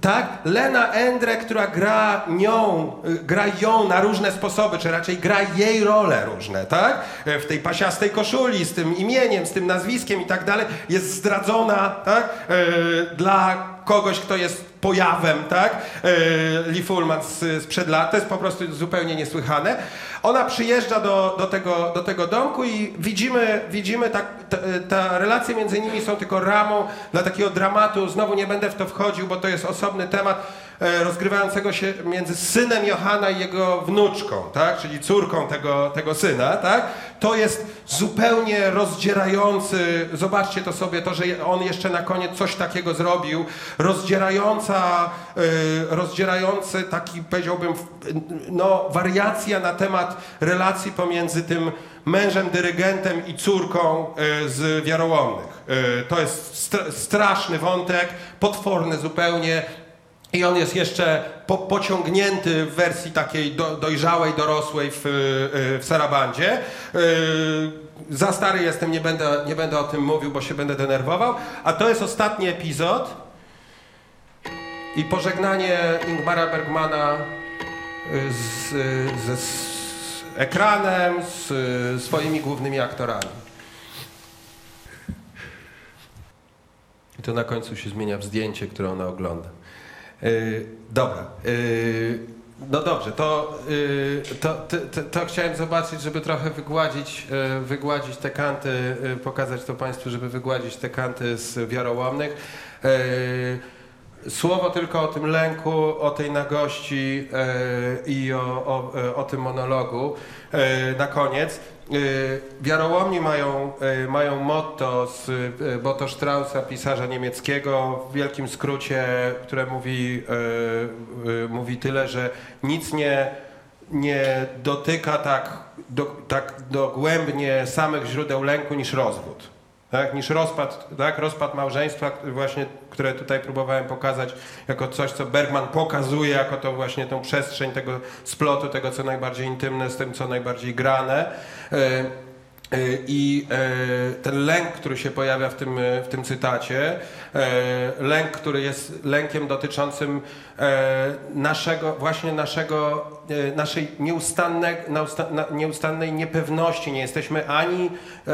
tak? Lena Endre, która gra nią, y, gra ją na różne sposoby, czy raczej gra jej role różne, tak? E, W tej pasiastej koszuli, z tym imieniem, z tym nazwiskiem i tak dalej, jest zdradzona, tak? E, Dla kogoś, kto jest pojawem, tak? E, Lee Fullman z, sprzed lat, to jest po prostu zupełnie niesłychane. Ona przyjeżdża do, do, tego, do tego domku i widzimy, widzimy tak, ta, relacje między nimi są tylko ramą dla takiego dramatu, znowu nie będę w to wchodził, bo to jest osobny temat, rozgrywającego się między synem Johana i jego wnuczką, tak? czyli córką tego, tego syna. Tak? To jest zupełnie rozdzierający, zobaczcie to sobie, to, że on jeszcze na koniec coś takiego zrobił, rozdzierająca, e, rozdzierający taki, powiedziałbym, no, wariacja na temat relacji pomiędzy tym mężem dyrygentem i córką e, z wiarołomnych. E, To jest stra- straszny wątek, potworny zupełnie. I on jest jeszcze po, pociągnięty w wersji takiej do, dojrzałej, dorosłej w, y, w Sarabandzie. Y, Za stary jestem, nie będę, nie będę o tym mówił, bo się będę denerwował. A to jest ostatni epizod i pożegnanie Ingmara Bergmana y, z, ze z ekranem, z swoimi głównymi aktorami. I to na końcu się zmienia w zdjęcie, które ona ogląda. Yy, dobra. Yy, no dobrze, to, yy, to, to, to, to chciałem zobaczyć, żeby trochę wygładzić, yy, wygładzić te kanty, yy, pokazać to Państwu, żeby wygładzić te kanty z wiarołomnych. Yy, Słowo tylko o tym lęku, o tej nagości yy, i o, o, o tym monologu yy, na koniec. Yy, Wiarołomni mają, yy, mają motto z yy, Boto Straussa, pisarza niemieckiego, w wielkim skrócie, które mówi, mówi tyle, że nic nie, nie dotyka tak, do, tak dogłębnie samych źródeł lęku niż rozwód. Tak, niż rozpad, tak, rozpad małżeństwa, właśnie, które tutaj próbowałem pokazać jako coś, co Bergman pokazuje, jako to właśnie tą przestrzeń tego splotu, tego co najbardziej intymne z tym, co najbardziej grane. E, e, I e, ten lęk, który się pojawia w tym, w tym cytacie, lęk, który jest lękiem dotyczącym naszego, właśnie naszego, naszej nieustanne, nausta- na- nieustannej niepewności. Nie jesteśmy ani, e,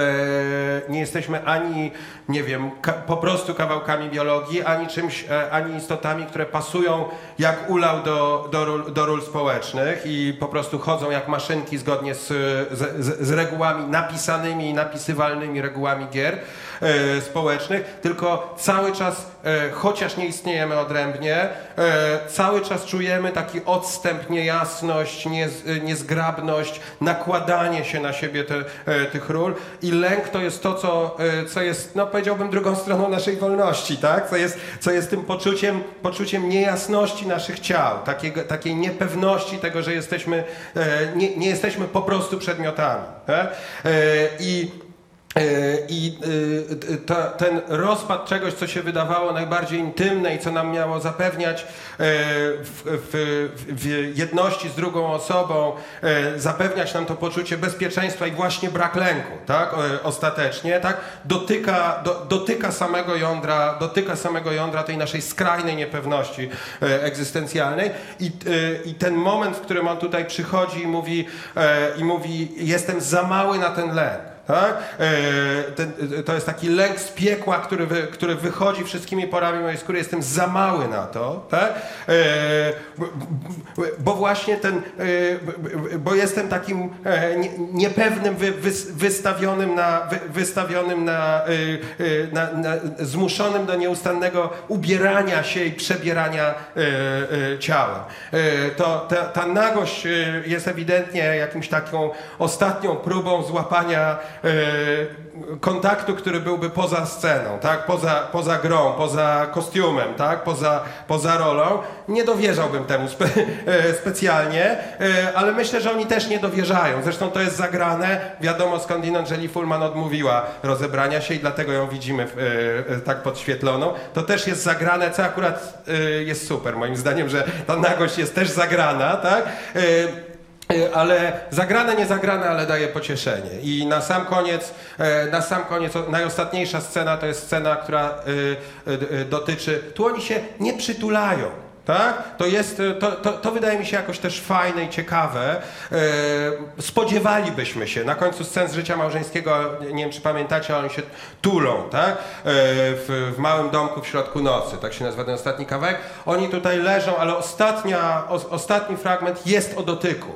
nie jesteśmy ani, nie wiem, po prostu kawałkami biologii, ani czymś, e, ani istotami, które pasują jak ulał do, do, ról, do ról społecznych i po prostu chodzą jak maszynki zgodnie z, z, z, regułami napisanymi i napisywalnymi regułami gier e, społecznych, tylko cały czas, e, chociaż nie istniejemy odrębnie, e, cały czas czujemy taki odstęp, niejasność, niez, niezgrabność, nakładanie się na siebie te, e, tych ról i lęk to jest to, co, e, co jest, no powiedziałbym, drugą stroną naszej wolności, tak? Co jest, co jest tym poczuciem, poczuciem niejasności naszych ciał, takiego, takiej niepewności tego, że jesteśmy, e, nie, nie jesteśmy po prostu przedmiotami. Tak? E, I E, I e, ten rozpad czegoś, co się wydawało najbardziej intymne i co nam miało zapewniać e, w, w, w jedności z drugą osobą, e, zapewniać nam to poczucie bezpieczeństwa i właśnie brak lęku, tak, e, ostatecznie, tak, dotyka, do, dotyka samego jądra, dotyka samego jądra tej naszej skrajnej niepewności e, egzystencjalnej. I, e, i ten moment, w którym on tutaj przychodzi i mówi, e, i mówi jestem za mały na ten lęk. Tak? E, ten, to jest taki lęk z piekła, który, wy, który wychodzi wszystkimi porami mojej skóry. Jestem za mały na to, tak? E, bo właśnie ten, e, bo jestem takim e, nie- niepewnym, wy, wys- wystawionym na, wy, wystawionym na, e, e, na, na, zmuszonym do nieustannego ubierania się i przebierania e, e, ciała. E, to, ta, ta nagość e, jest ewidentnie jakimś taką ostatnią próbą złapania e, kontaktu, który byłby poza sceną, tak? poza, poza grą, poza kostiumem, tak? poza, poza rolą. Nie dowierzałbym temu spe, e, specjalnie, e, ale myślę, że oni też nie dowierzają. Zresztą to jest zagrane. Wiadomo skądinąd, że Lee Fullman odmówiła rozebrania się i dlatego ją widzimy e, e, tak podświetloną. To też jest zagrane, co akurat e, jest super moim zdaniem, że ta nagość jest też zagrana, tak? E, Ale zagrane, nie zagrane, ale daje pocieszenie. I na sam koniec, e, na sam koniec, najostatniejsza scena to jest scena, która e, dotyczy, tu oni się nie przytulają. Tak? To jest, to, to, to wydaje mi się jakoś też fajne i ciekawe. Spodziewalibyśmy się na końcu scen z życia małżeńskiego, nie wiem czy pamiętacie, ale oni się tulą, tak? W, w małym domku w środku nocy, tak się nazywa ten ostatni kawałek. Oni tutaj leżą, ale ostatnia, o, ostatni fragment jest o dotyku.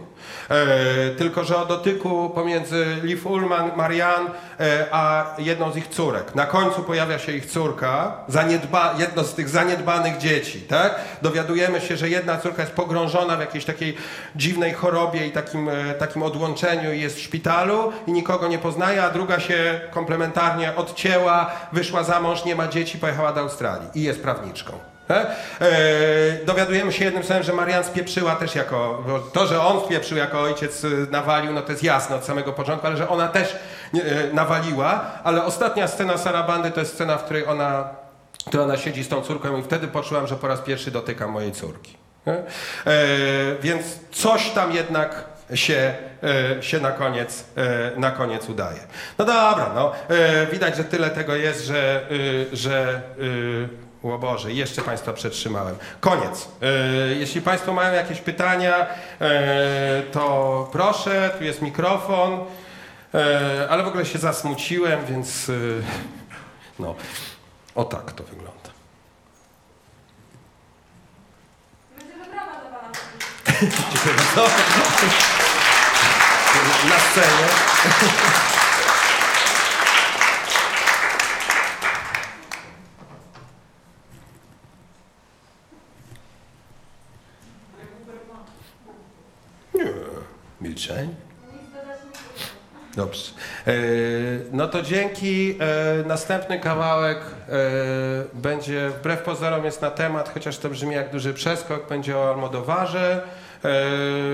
E, tylko, że o dotyku pomiędzy Liv Ullman, Marianne e, a jedną z ich córek. Na końcu pojawia się ich córka, zaniedba, jedno z tych zaniedbanych dzieci, tak? Dowiadujemy się, że jedna córka jest pogrążona w jakiejś takiej dziwnej chorobie i takim, e, takim odłączeniu i jest w szpitalu i nikogo nie poznaje, a druga się komplementarnie odcięła, wyszła za mąż, nie ma dzieci, pojechała do Australii i jest prawniczką. E? E, dowiadujemy się jednym słowem, że Marian spieprzyła też jako, to, że on spieprzył jako ojciec y, nawalił, no to jest jasne od samego początku, ale że ona też e, nawaliła, ale ostatnia scena Sarabandy to jest scena, w której ona, w której ona siedzi z tą córką i wtedy poczułam, że po raz pierwszy dotyka mojej córki. E? E, więc coś tam jednak się, e, się na, koniec, e, na koniec udaje. No dobra, no, e, widać, że tyle tego jest, że, y, że y, o Boże, jeszcze Państwa przetrzymałem. Koniec. E, jeśli Państwo mają jakieś pytania, e, to proszę, tu jest mikrofon, e, ale w ogóle się zasmuciłem, więc no, o tak to wygląda. Dziękuję bardzo. Na scenie. Nie, milczenie. Dobrze. E, no to dzięki. E, następny kawałek e, będzie, wbrew pozorom jest na temat, chociaż to brzmi jak duży przeskok, będzie o Almodowarze.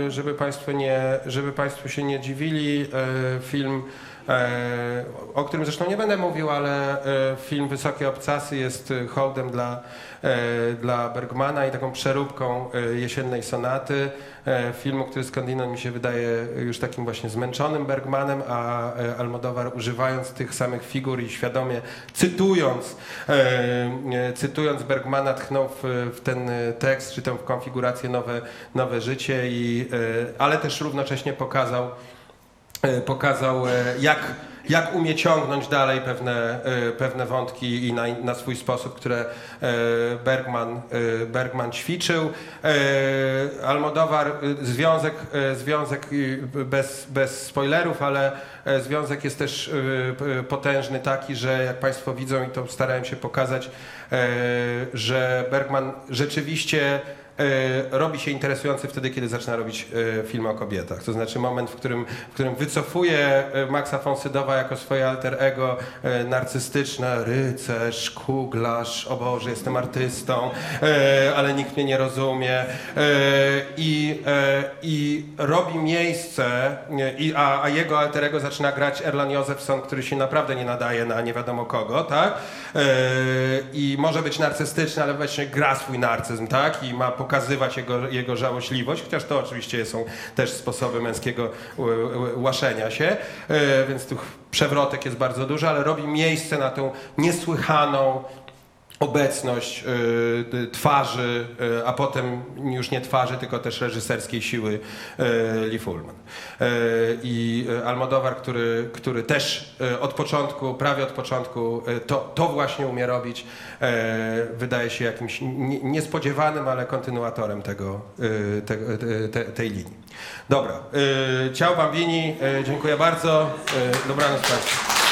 Żeby, państwo nie, żeby Państwo się nie dziwili, film, o którym zresztą nie będę mówił, ale e, film Wysokie Obcasy jest e, hołdem dla, e, dla Bergmana i taką przeróbką e, jesiennej sonaty. E, filmu, który skądinąd mi się wydaje już takim właśnie zmęczonym Bergmanem, a e, Almodóvar używając tych samych figur i świadomie cytując, e, e, cytując Bergmana tchnął w, w ten e, tekst, czy tę konfigurację nowe, nowe życie, i, e, ale też równocześnie pokazał, e, pokazał e, jak, jak umie ciągnąć dalej pewne, e, pewne wątki i na, na swój sposób, które e, Bergman, e, Bergman ćwiczył. E, Almodóvar, e, związek, e, związek e, bez, bez spoilerów, ale e, związek jest też e, potężny taki, że jak Państwo widzą i to starałem się pokazać, e, że Bergman rzeczywiście e, robi się interesujący wtedy, kiedy zaczyna robić e, filmy o kobietach. To znaczy moment, w którym, w którym wycofuje e, Maxa von Sydowa jako swoje alter ego e, narcystyczne, rycerz, kuglarz, o Boże, jestem artystą, e, ale nikt mnie nie rozumie e, i, e, i robi miejsce, i, a, a jego alter ego zaczyna grać Erlan Josephson, który się naprawdę nie nadaje na nie wiadomo kogo, tak? E, I może być narcystyczny, ale właśnie gra swój narcyzm, tak? I ma pokazywać jego, jego żałośliwość, chociaż to oczywiście są też sposoby męskiego łaszenia się, e, więc tu przewrotek jest bardzo duży, ale robi miejsce na tą niesłychaną obecność y, twarzy, y, a potem już nie twarzy, tylko też reżyserskiej siły y, Lee Fullman. I Almodóvar, który, który też od początku, prawie od początku to, to właśnie umie robić, wydaje się jakimś nie- niespodziewanym, ale kontynuatorem tego, y, te, tej linii. Dobra, ciao Bambini, dziękuję bardzo, dobranoc Państwu.